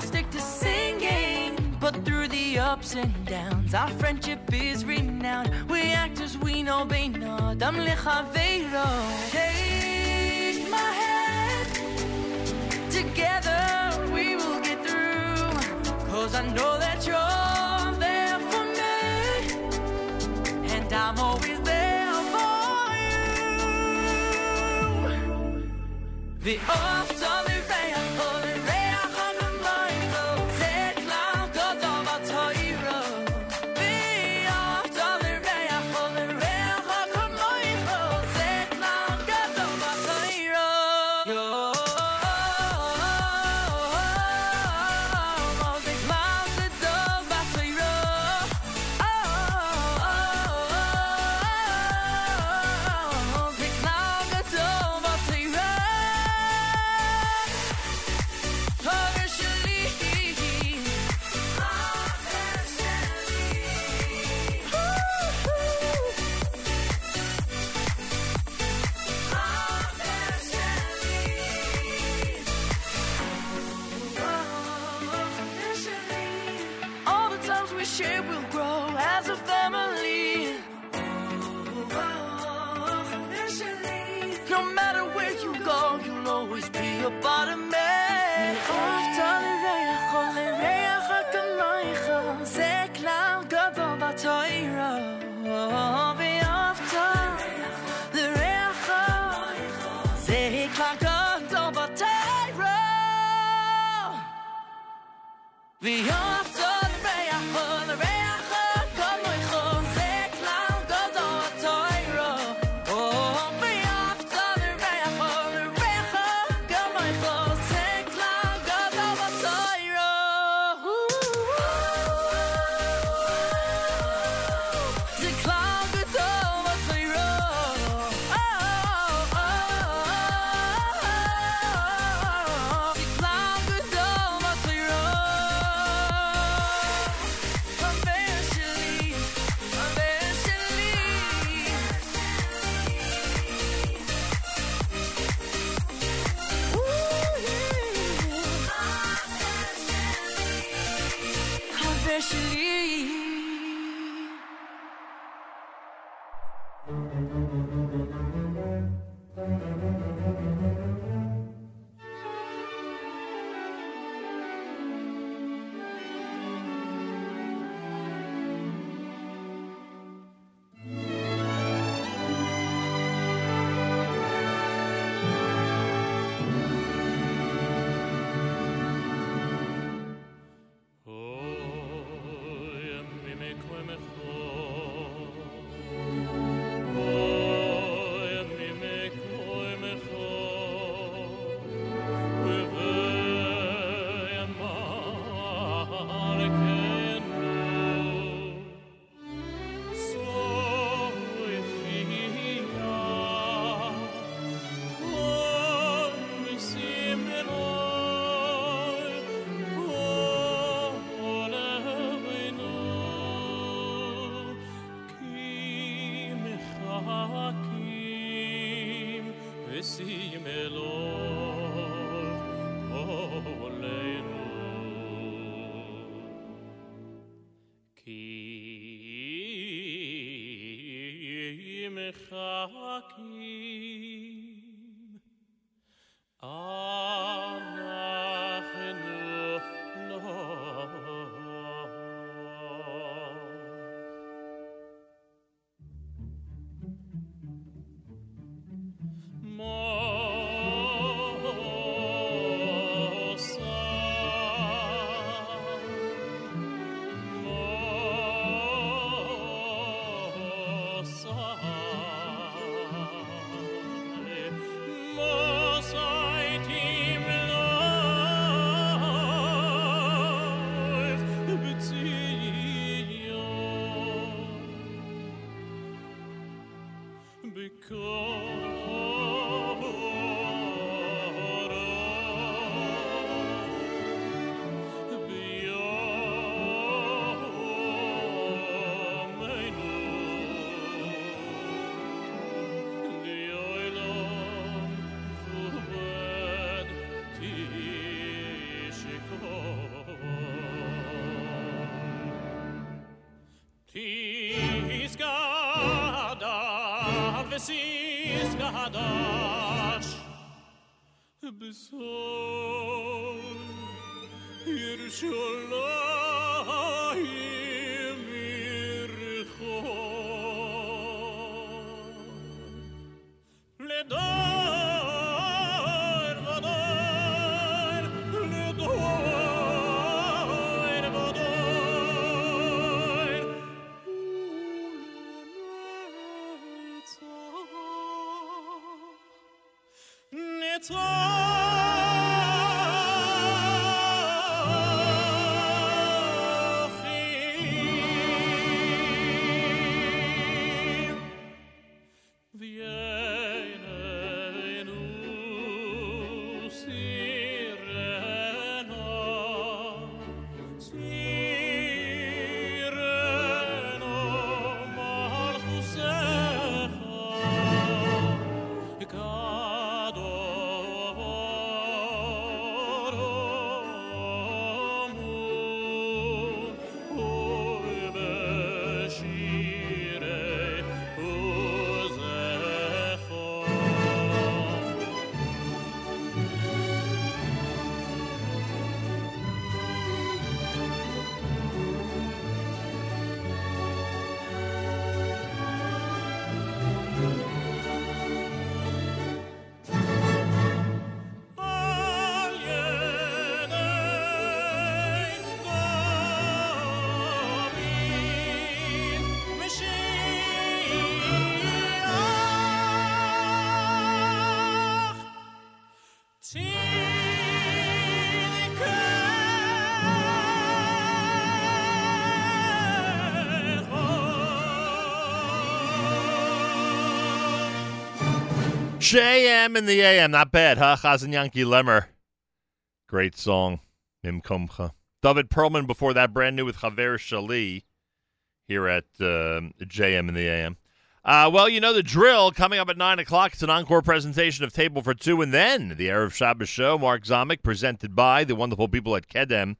I'll stick to singing, but through the ups and downs, our friendship is renowned. We act as we know Bein Adam Lechaveiro. Take my hand, together we will get through. Cause I know that you're there for me, and I'm always there for you. The oft Tiskada, soul. JM in the AM. Not bad, huh? Chazan Yanky Lemmer. Great song. Mim Kumcha. David Perlman before that, brand new with Javier Shali here at um JM in the AM. Uh, well, you know the drill. Coming up at 9 o'clock, it's an encore presentation of Table for Two, and then the Erev Shabbos show. Mark Zomick, presented by the wonderful people at Kedem.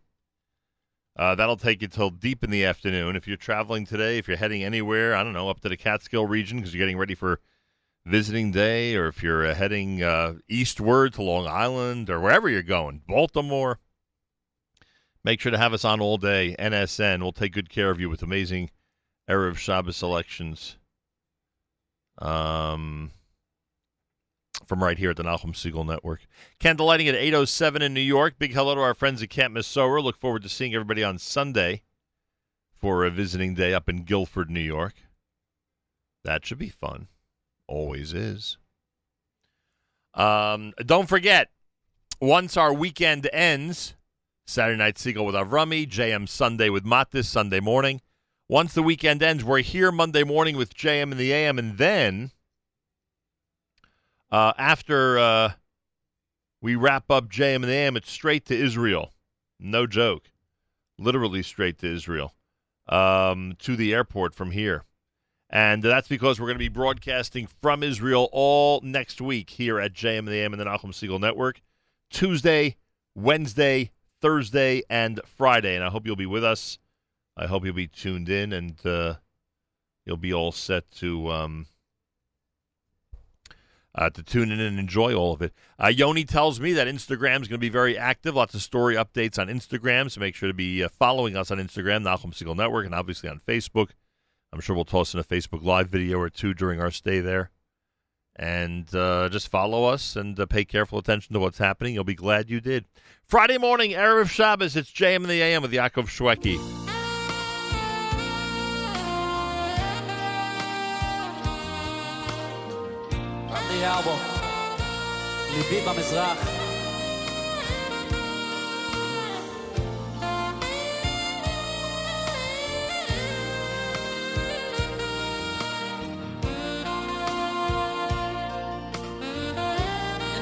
Uh, that'll take you till deep in the afternoon. If you're traveling today, if you're heading anywhere, I don't know, up to the Catskill region because you're getting ready for visiting day, or if you're uh, heading uh, eastward to Long Island or wherever you're going, Baltimore, make sure to have us on all day. NSN, we'll take good care of you with amazing Erev Shabbos selections. Um, from right here at the Nachum Segal Network. Candle lighting at 8.07 in New York. Big hello to our friends at Camp Mesorah. Look forward to seeing everybody on Sunday for a visiting day up in Guilford, New York. That should be fun. Always is. Um, don't forget, once our weekend ends, Saturday night Segal with Avrami, JM Sunday with Matis Sunday morning. Once the weekend ends, we're here Monday morning with JM in the AM, and then uh, after uh, we wrap up JM and the AM, it's straight to Israel. No joke. Literally straight to Israel. Um, to the airport from here. And that's because we're going to be broadcasting from Israel all next week here at JM and the AM and the Nachum Segal Network. Tuesday, Wednesday, Thursday, and Friday. And I hope you'll be with us. I hope you'll be tuned in and uh, you'll be all set to um, uh, to tune in and enjoy all of it. Uh, Yoni tells me that Instagram is going to be very active. Lots of story updates on Instagram, so make sure to be uh, following us on Instagram, Nachum Segal Network, and obviously on Facebook. I'm sure we'll toss in a Facebook Live video or two during our stay there. And uh, just follow us and uh, pay careful attention to what's happening. You'll be glad you did. Friday morning, Erev Shabbos. It's JM in the AM with Yaakov Shweki. From the album, Livi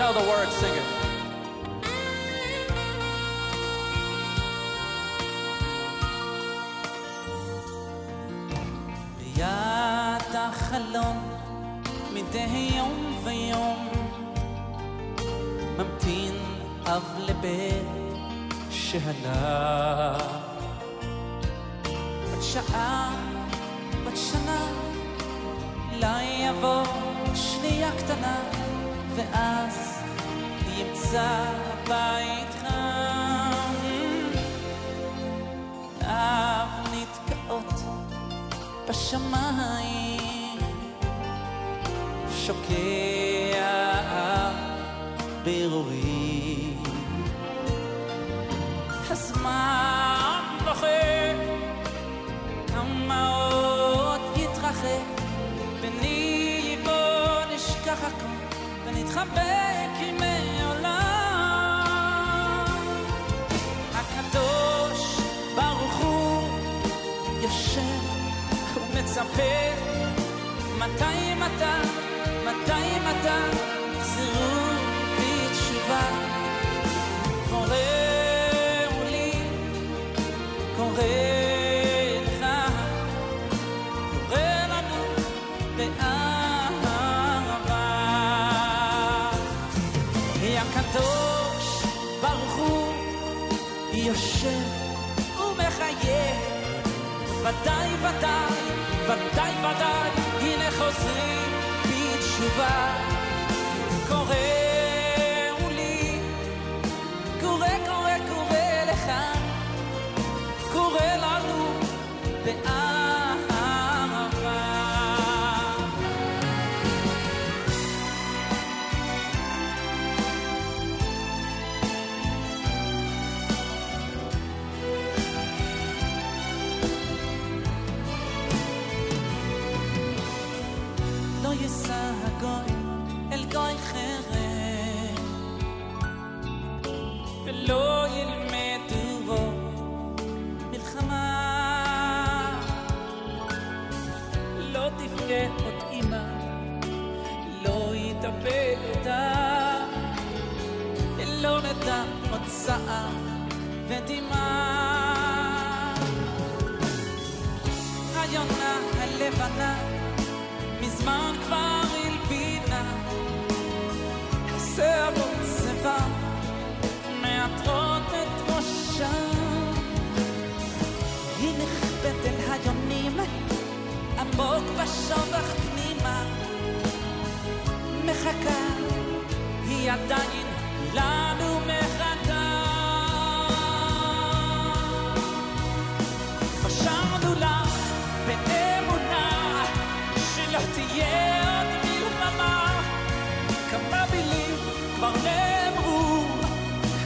know the words, sing it. ליד החלון מדי יום ויום ממתין אב לבן שעלה בת שעה, בת שנה, אולי יבוא שנייה קטנה ואז ימצא בית חם. אב נתקעות בשמיים. שוקע ברורים. הזמן בוכה, כמה עוד יתרחק, בני בוא נשכח הכל ונתחבק עם לספר מתי, מתי, מתי, מתי תחזרו בתשובה. קורא לי, קורא יושב ומחייך, ודאי ודאי. ודאי ודאי הנה חוזרים בתשובה. קוראו עמוק בשובך פנימה, מחכה, היא עדיין לנו מחכה. פשרנו לך באמונה, שלא תהיה עוד מלחמה, כמה מילים כבר נאמרו,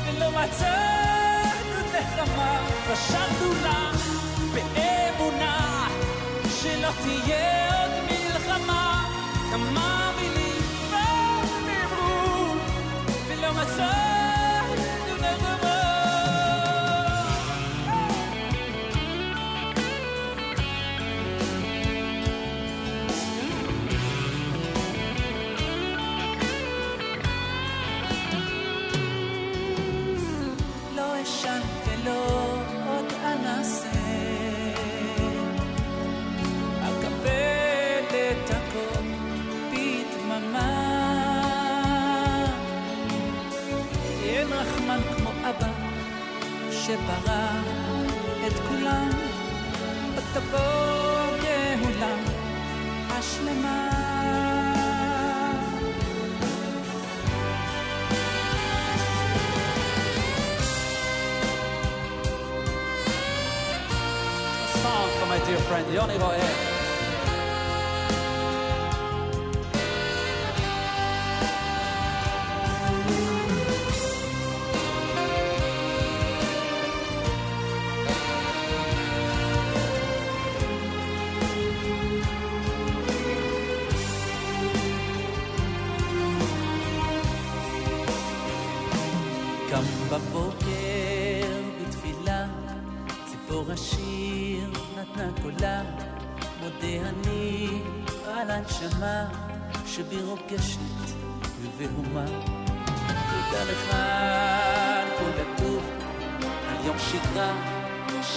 ולא מצאנו נחמה, פשרנו לך תהיה עוד מלחמה. כמה מילים כבר נאמרו, ולא מצאנו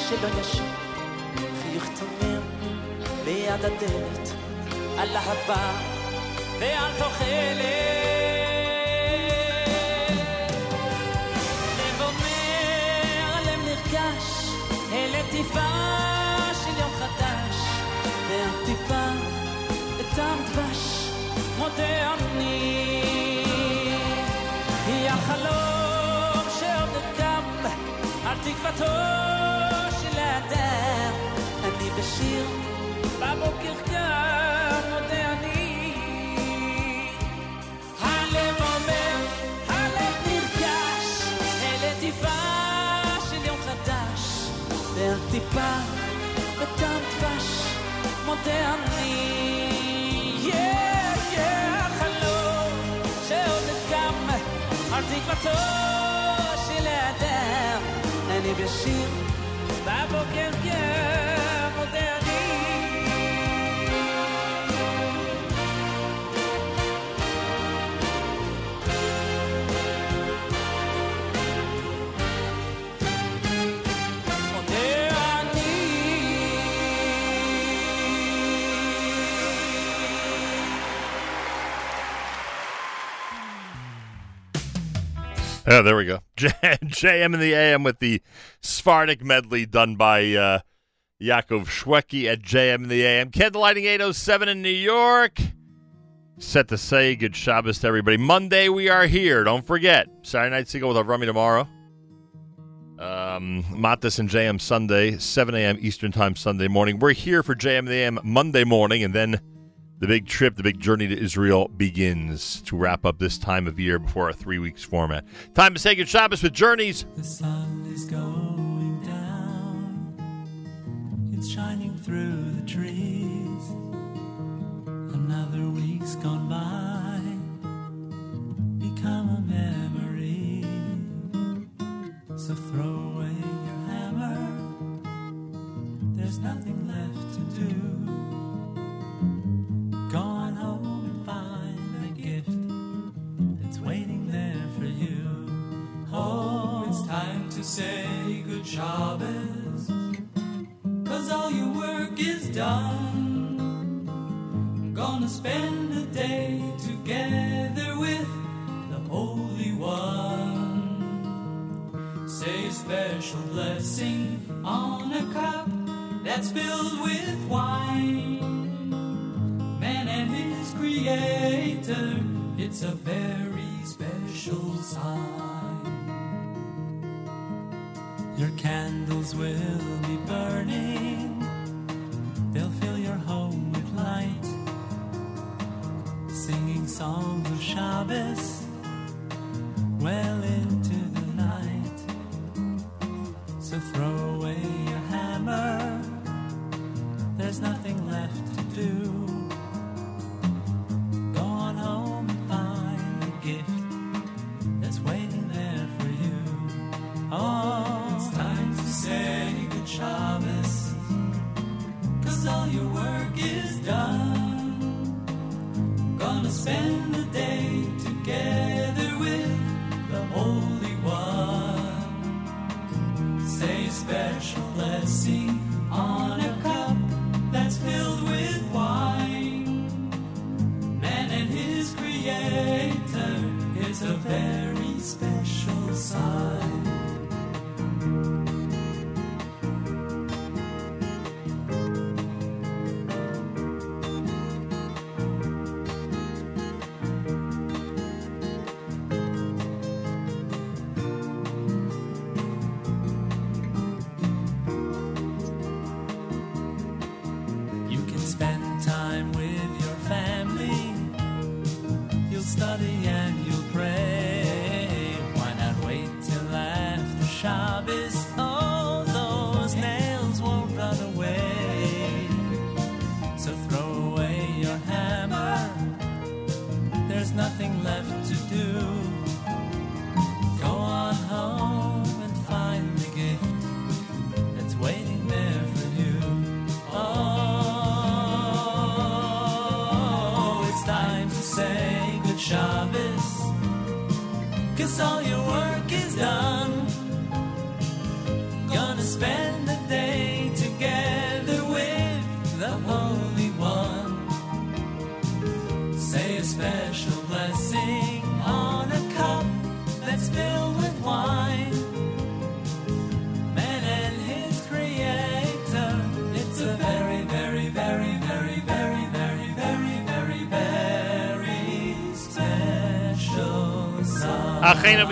שלא ישן, חיוך תומר ליד הדלת, על אהבה ועל תוחלת. לב אומר, לב נרגש, אל עטיפה של יום חדש, והטיפה בטעם דבש, מודה אני. היא החלום שעוד נרקם, על תקוותו והטיפה בטעם דבש, מודה אני. Yeah, yeah, החלום שעוד נקם, על תקוותו של האדם, אני בשיר, בבוקר כן, Yeah, there we go. J- JM in the AM with the Sephardic medley done by uh, Yaakov Shweki at JM in the AM. Candlelighting 807 in New York. Set to say good Shabbos to everybody. Monday we are here. Don't forget. Saturday night Segal with Avrami tomorrow. Um, and JM Sunday, 7 a.m. Eastern Time Sunday morning. We're here for JM in the AM Monday morning, and then the big trip, the big journey to Israel begins to wrap up this time of year before our three weeks format. Time to say good Shabbos with Journeys. The sun is going down. It's shining through the trees. Another week's gone by. Become a memory. So throw away your hammer. There's nothing left to do. Go on home and find the gift that's waiting there for you. Oh, it's time to say good Shabbos. Cause all your work is done. Gonna spend a day together with the Holy One. Say a special blessing on a cup that's filled with wine man and his creator. It's a very special sign. Your candles will be burning, they'll fill your home with light. Singing songs of Shabbos well into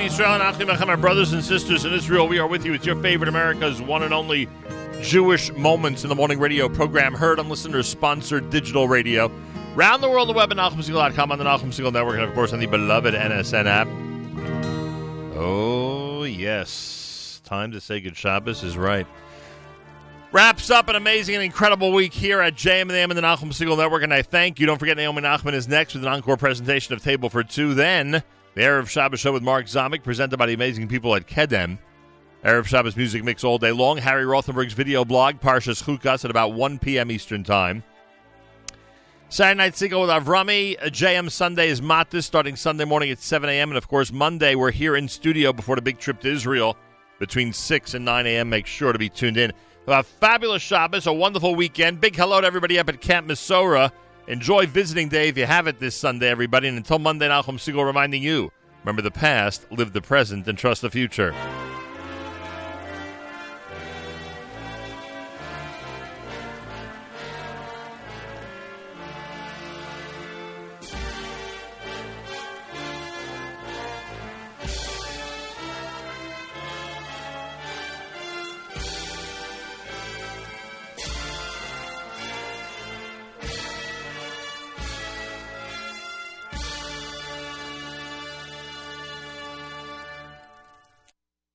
Israel and Achim Echem, our brothers and sisters in Israel, we are with you. It's your favorite America's one and only Jewish Moments in the Morning radio program, heard on listeners sponsored digital radio. Round the world, the web at NachumSegal.com on the Nachum Segal Network, and of course on the beloved NSN app. Oh, yes. Time to say good Shabbos is right. Wraps up an amazing and incredible week here at JM and the and the Nachum Segal Network, and I thank you. Don't forget Naomi Nachman is next with an encore presentation of Table for Two. Then, the Erev Shabbos show with Mark Zomick, presented by the amazing people at Kedem. Erev Shabbos music mix all day long. Harry Rothenberg's video blog, Parshas Chukas, at about 1 p.m. Eastern Time. Saturday night Segal with Avrami. JM Sunday is Matis, starting Sunday morning at 7 a.m. And of course, Monday, we're here in studio before the big trip to Israel between 6 and 9 a.m. Make sure to be tuned in. A fabulous Shabbos, a wonderful weekend. Big hello to everybody up at Camp Mesorah. Enjoy visiting day if you have it this Sunday, everybody. And until Monday, Nachum Segal reminding you remember the past, live the present, and trust the future.